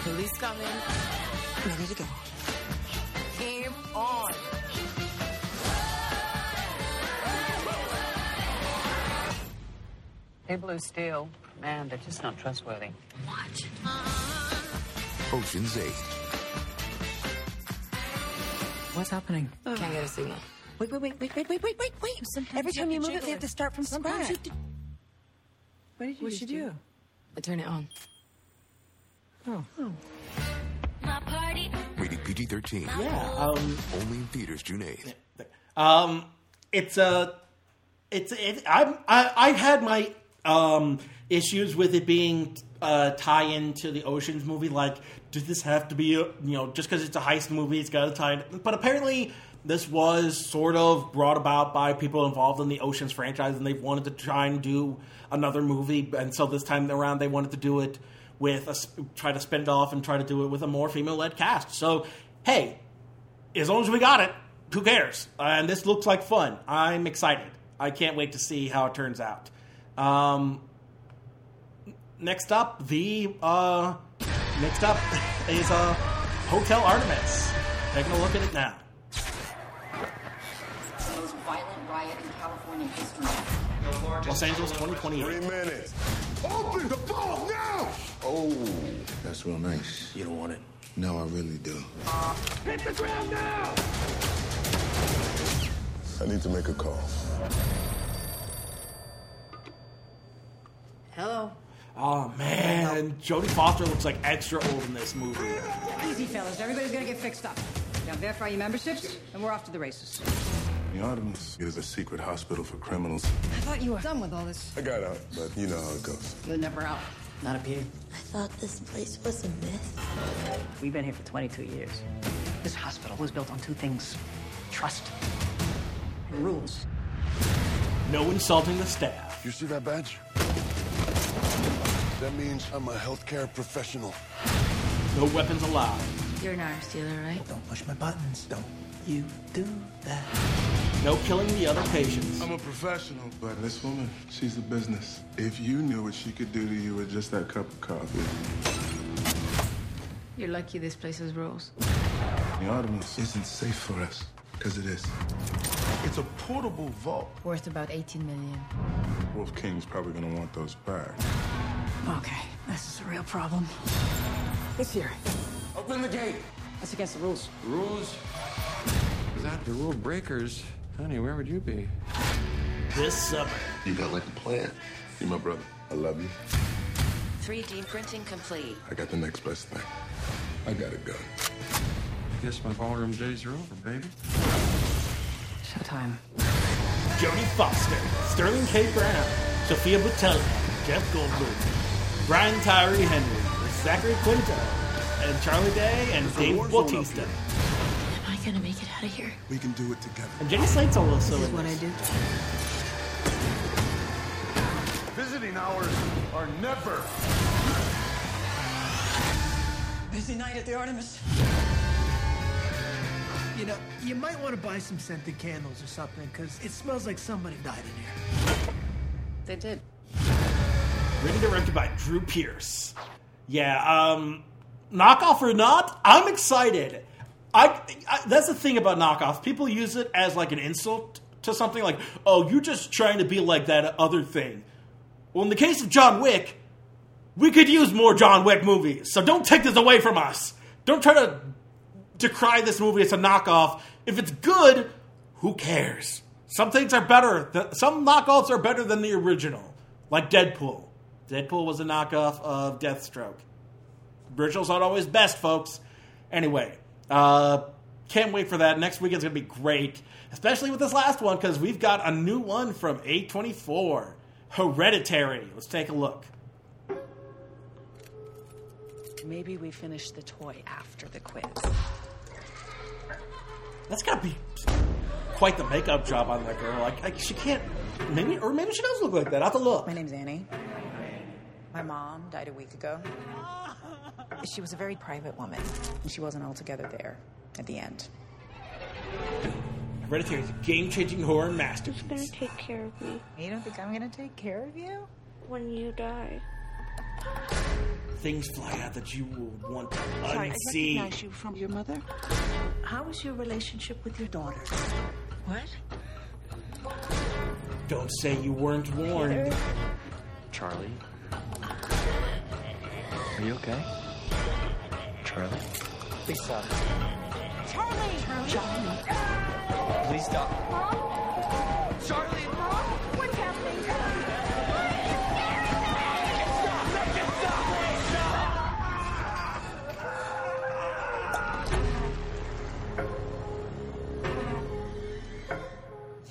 [SPEAKER 9] Police coming.
[SPEAKER 12] Ready to go.
[SPEAKER 9] Game on. People who steal, man, they're just not trustworthy.
[SPEAKER 10] Ocean's Eight.
[SPEAKER 9] What's happening?
[SPEAKER 11] Can't get a signal.
[SPEAKER 12] Wait, wait, wait, wait, wait, wait, wait, wait, wait. Every time
[SPEAKER 9] have
[SPEAKER 12] you move it, they have to start from
[SPEAKER 9] Sometimes
[SPEAKER 12] scratch.
[SPEAKER 9] you What did you
[SPEAKER 12] What'd
[SPEAKER 9] just
[SPEAKER 12] you do?
[SPEAKER 11] I turn it on. Oh.
[SPEAKER 10] Rated PG-13.
[SPEAKER 1] Yeah. Um,
[SPEAKER 10] Only in theaters June 8th.
[SPEAKER 1] Um, it's a, it's it, I'm I I had my um issues with it being uh tie into the Ocean's movie. Like, does this have to be a, you know just because it's a heist movie, it's got to tie? It? But apparently, this was sort of brought about by people involved in the Ocean's franchise, and they've wanted to try and do another movie, and so this time around they wanted to do it with a s- try to spin it off and try to do it with a more female-led cast. So, hey, as long as we got it, who cares? And this looks like fun. I'm excited. I can't wait to see how it turns out. Um, next up, the uh, next up is uh, Hotel Artemis. Taking a look at it now.
[SPEAKER 6] most violent riot in California history.
[SPEAKER 1] Los Angeles 2028.
[SPEAKER 10] Three minutes. Open the vault now!
[SPEAKER 8] Oh, that's real nice. You don't want it? No, I really do.
[SPEAKER 10] Hit the ground now!
[SPEAKER 13] I need to make a call.
[SPEAKER 6] Hello.
[SPEAKER 1] Oh man, Jodie Foster looks like extra old in this movie.
[SPEAKER 12] Easy, fellas. Everybody's gonna get fixed up. Now verify your memberships, and we're off to the races.
[SPEAKER 13] The Artemis is a secret hospital for criminals.
[SPEAKER 12] I thought you were done with all this.
[SPEAKER 13] I got out, but you know how it goes.
[SPEAKER 12] You're never out. Not up here.
[SPEAKER 3] I thought this place was a myth.
[SPEAKER 14] We've been here for 22 years. This hospital was built on two things trust and rules.
[SPEAKER 1] No insulting the staff.
[SPEAKER 13] You see that badge? That means I'm a healthcare professional.
[SPEAKER 1] No weapons allowed.
[SPEAKER 3] You're an arms dealer, right?
[SPEAKER 15] Don't push my buttons. Don't you do that.
[SPEAKER 1] No killing the other patients.
[SPEAKER 13] I'm a professional, but this woman, she's a business. If you knew what she could do to you with just that cup of coffee.
[SPEAKER 3] You're lucky this place has rules.
[SPEAKER 13] The Artemis isn't safe for us, because it is. It's a portable vault.
[SPEAKER 3] Worth about 18 million.
[SPEAKER 13] Wolf King's probably gonna want those back.
[SPEAKER 14] Okay, this is a real problem. It's here.
[SPEAKER 2] Open the gate.
[SPEAKER 14] That's against the rules.
[SPEAKER 2] Rules? Without the rule breakers, honey, where would you be?
[SPEAKER 1] This summer.
[SPEAKER 13] You got like a plan. You're my brother. I love you.
[SPEAKER 11] 3D printing complete.
[SPEAKER 13] I got the next best thing. I got a gun.
[SPEAKER 2] I guess my ballroom days are over, baby.
[SPEAKER 14] Showtime.
[SPEAKER 1] Jodie Foster, Sterling K. Brown, Sofia Boutella, Jeff Goldblum, Brian Tyree Henry, Zachary Quinto, and Charlie Day and Dave Bautista.
[SPEAKER 3] Am I gonna make it out of here?
[SPEAKER 13] We can do it together.
[SPEAKER 1] And Jenny Slate's also
[SPEAKER 3] This is
[SPEAKER 1] in
[SPEAKER 3] what I do.
[SPEAKER 10] Visiting hours are never.
[SPEAKER 14] Busy night at the Artemis.
[SPEAKER 15] You know, you might want to buy some scented candles or something, because it smells like somebody died in here.
[SPEAKER 6] They did.
[SPEAKER 1] Written and directed by Drew Pearce. Yeah, um, knockoff or not, I'm excited. I, I that's the thing about knockoff. People use it as like an insult to something like, "Oh, you're just trying to be like that other thing." Well, in the case of John Wick, we could use more John Wick movies. So don't take this away from us. Don't try to decry this movie as a knockoff. If it's good, who cares? Some things are better. Some knockoffs are better than the original, like Deadpool. Deadpool was a knockoff of Deathstroke. Originals aren't always best, folks. Anyway, uh, can't wait for that. Next weekend's gonna be great, especially with this last one because we've got a new one from A24, Hereditary. Let's take a look.
[SPEAKER 14] Maybe we finish the toy after the quiz.
[SPEAKER 1] That's gotta be quite the makeup job on that girl. Like, like she can't. Maybe, or maybe she does look like that. I have to look.
[SPEAKER 16] My name's Annie. My mom died a week ago. She was a very private woman, and she wasn't altogether there at the end.
[SPEAKER 1] Hereditary is a game-changing horror masterpiece.
[SPEAKER 3] Who's gonna take care of me
[SPEAKER 16] You don't think I'm gonna take care of you?
[SPEAKER 3] when you die?
[SPEAKER 1] Things fly out that you will want to
[SPEAKER 17] Sorry, I
[SPEAKER 1] unsee.
[SPEAKER 17] recognize you from your mother. How is your relationship with your daughter?
[SPEAKER 16] What?
[SPEAKER 1] Don't say you weren't warned.
[SPEAKER 2] Charlie? Are you okay? Charlie?
[SPEAKER 14] Please stop.
[SPEAKER 17] Charlie! Charlie!
[SPEAKER 2] Please stop.
[SPEAKER 17] Charlie! Mom? What's happening? Make it stop. Make it stop.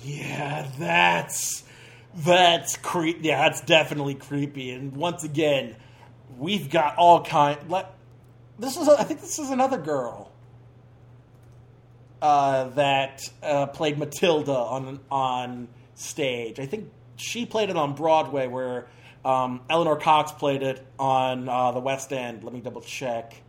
[SPEAKER 1] Yeah, that's that's creep. Yeah, that's definitely creepy. And once again, we've got all kind. Like, this is, a, I think, this is another girl uh, that uh, played Matilda on on stage. I think she played it on Broadway, where um, Eleanor Cox played it on uh, the West End. Let me double check.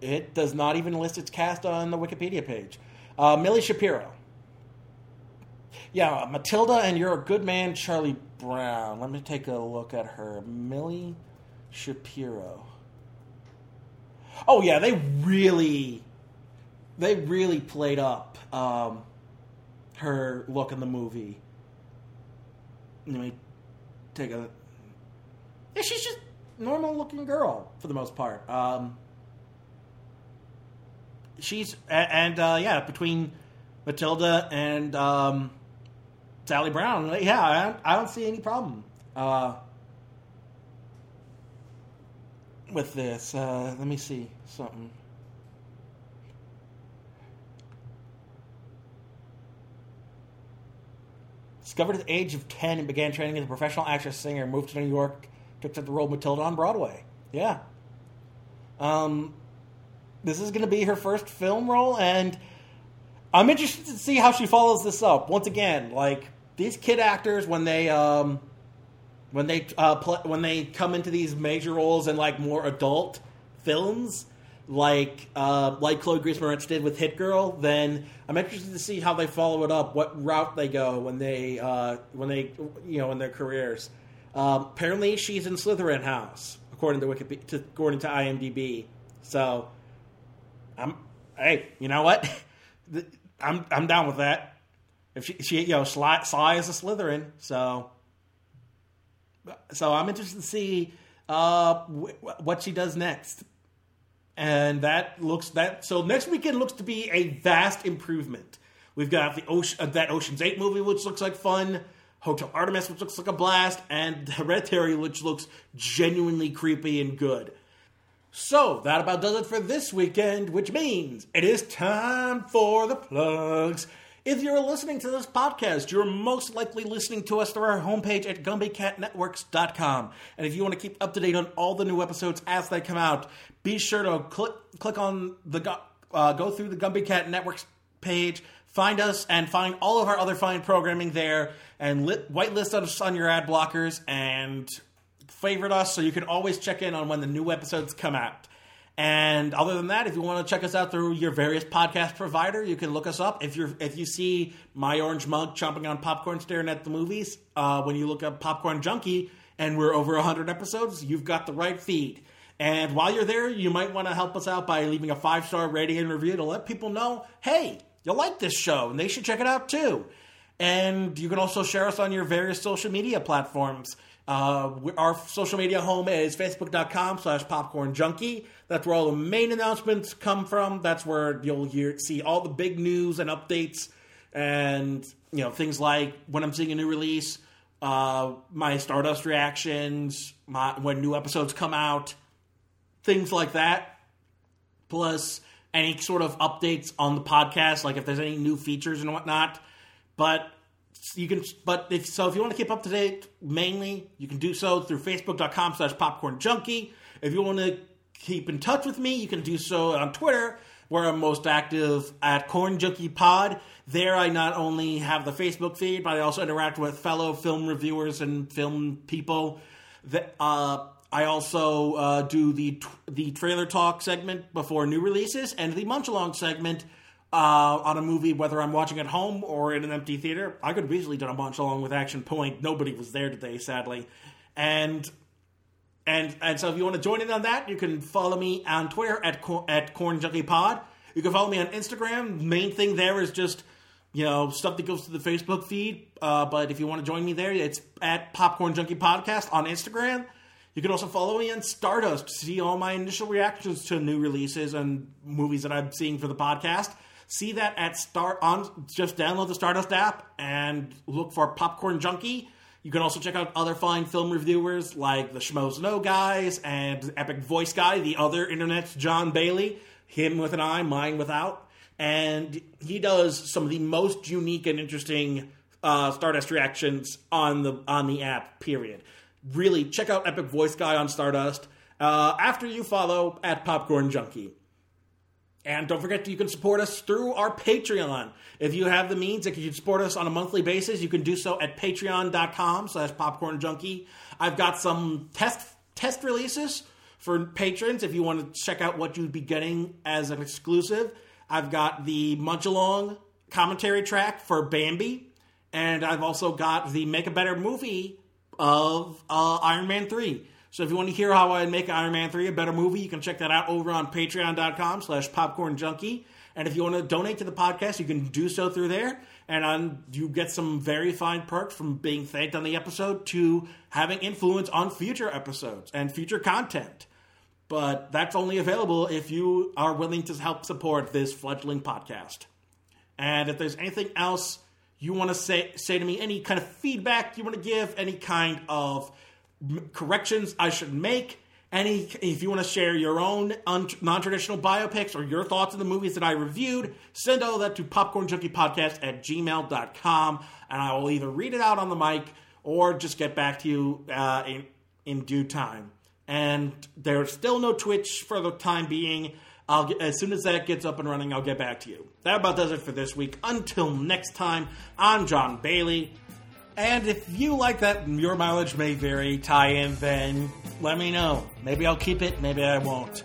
[SPEAKER 1] It does not even list its cast on the Wikipedia page. Uh, Milly Shapiro. Yeah, Matilda and You're a Good Man, Charlie Brown. Let me take a look at her. Milly Shapiro. Oh yeah, they really, they really played up um, her look in the movie. Let me take a. Yeah, she's just normal looking girl for the most part. Um, she's a- and uh, yeah, between Matilda and um, Sally Brown, yeah, I don't, I don't see any problem uh, with this. Uh, let me see something. Discovered at the age of 10 and began training as a professional actress singer. Moved to New York took accept the role of Matilda on Broadway. Yeah. Um, this is going to be her first film role, and I'm interested to see how she follows this up. Once again, like these kid actors, when they um, when they uh, pl- when they come into these major roles in like more adult films, like uh, like Chloe Grace Moretz did with Hit Girl, then I'm interested to see how they follow it up, what route they go when they uh, when they you know in their careers. Um, apparently, she's in Slytherin House, according to Wikipedia, to, according to IMDb. So, I'm hey, you know what? I'm I'm down with that. If she, she you know, Sly, Sly is a Slytherin, so so I'm interested to see uh, wh- what she does next. And that looks that so next weekend looks to be a vast improvement. We've got the ocean, uh, that Ocean's Eight movie, which looks like fun. Hotel Artemis, which looks like a blast, and Hereditary, which looks genuinely creepy and good. So that about does it for this weekend, which means it is time for the plugs. If you're listening to this podcast, you're most likely listening to us through our homepage at GumbyCatNetworks.com. And if you want to keep up to date on all the new episodes as they come out, be sure to click click on the uh, go through the Gumby Cat Networks page, find us, and find all of our other fine programming there, and lit, whitelist us on your ad blockers and favorite us so you can always check in on when the new episodes come out. And other than that, if you want to check us out through your various podcast provider, you can look us up. If you're if you see my orange mug chomping on popcorn staring at the movies, uh, when you look up Popcorn Junkie and we're over 100 episodes, you've got the right feed. And while you're there, you might want to help us out by leaving a five star rating and review to let people know, hey, you like this show and they should check it out too. And you can also share us on your various social media platforms. Uh, our social media home is facebook.com slash popcorn junkie. That's where all the main announcements come from. That's where you'll hear, see all the big news and updates and, you know, things like when I'm seeing a new release, uh, my Stardust reactions, my, when new episodes come out, things like that. Plus, any sort of updates on the podcast, like if there's any new features and whatnot. But you can, but if so, if you want to keep up to date, mainly you can do so through Facebook.com slash Popcorn Junkie. If you want to keep in touch with me, you can do so on Twitter, where I'm most active at Corn Junkie Pod. There, I not only have the Facebook feed, but I also interact with fellow film reviewers and film people. That uh, I also uh, do the tr- the trailer talk segment before new releases and the munch along segment uh, on a movie, whether I'm watching at home or in an empty theater. I could have easily done a munch along with Action Point. Nobody was there today, sadly, and and and so if you want to join in on that, you can follow me on Twitter at at Corn Junkie Pod. You can follow me on Instagram. Main thing there is just you know stuff that goes to the Facebook feed. Uh, but if you want to join me there, it's at Popcorn Junkie Podcast on Instagram. You can also follow me on Stardust to see all my initial reactions to new releases and movies that I'm seeing for the podcast. See that at Star on just download the Stardust app and look for Popcorn Junkie. You can also check out other fine film reviewers like the Schmoes Know guys and Epic Voice Guy, the other internet's John Bailey, him with an eye, mine without. And he does some of the most unique and interesting uh, Stardust reactions on the on the app. Period. Really, check out Epic Voice Guy on Stardust uh, after you follow at Popcorn Junkie. And don't forget you can support us through our Patreon. If you have the means if you can support us on a monthly basis, you can do so at patreon.com slash popcorn junkie. I've got some test test releases for patrons if you want to check out what you'd be getting as an exclusive. I've got the Munch Along commentary track for Bambi, and I've also got the Make a Better movie of uh, Iron Man 3. So if you want to hear how I make Iron Man 3 a better movie, you can check that out over on patreon.com slash popcorn junkie. And if you want to donate to the podcast, you can do so through there. And you get some very fine perks from being thanked on the episode to having influence on future episodes and future content. But that's only available if you are willing to help support this fledgling podcast. And if there's anything else you want to say say to me, any kind of feedback you want to give, any kind of corrections I should make, any if you want to share your own un- non-traditional biopics or your thoughts on the movies that I reviewed, send all that to popcornjunkiepodcast at gmail.com and I will either read it out on the mic or just get back to you uh, in, in due time. And there's still no Twitch for the time being. I'll get, as soon as that gets up and running, I'll get back to you. That about does it for this week. Until next time, I'm John Bailey. And if you like that, your mileage may vary tie in, then let me know. Maybe I'll keep it, maybe I won't.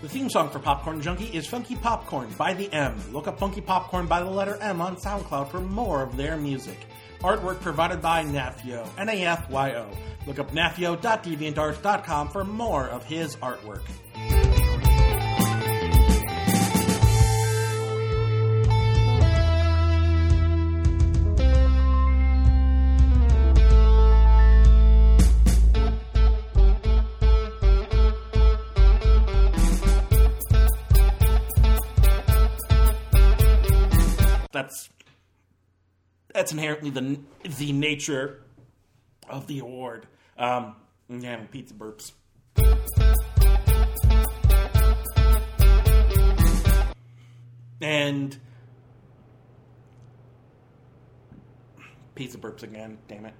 [SPEAKER 1] The theme song for Popcorn Junkie is Funky Popcorn by the M. Look up Funky Popcorn by the letter M on SoundCloud for more of their music. Artwork provided by Nafyo, N-A-F-Y-O. Look up nafyo.deviantart.com for more of his artwork. That's inherently the the nature of the award. Um, yeah, pizza burps. And pizza burps again. Damn it.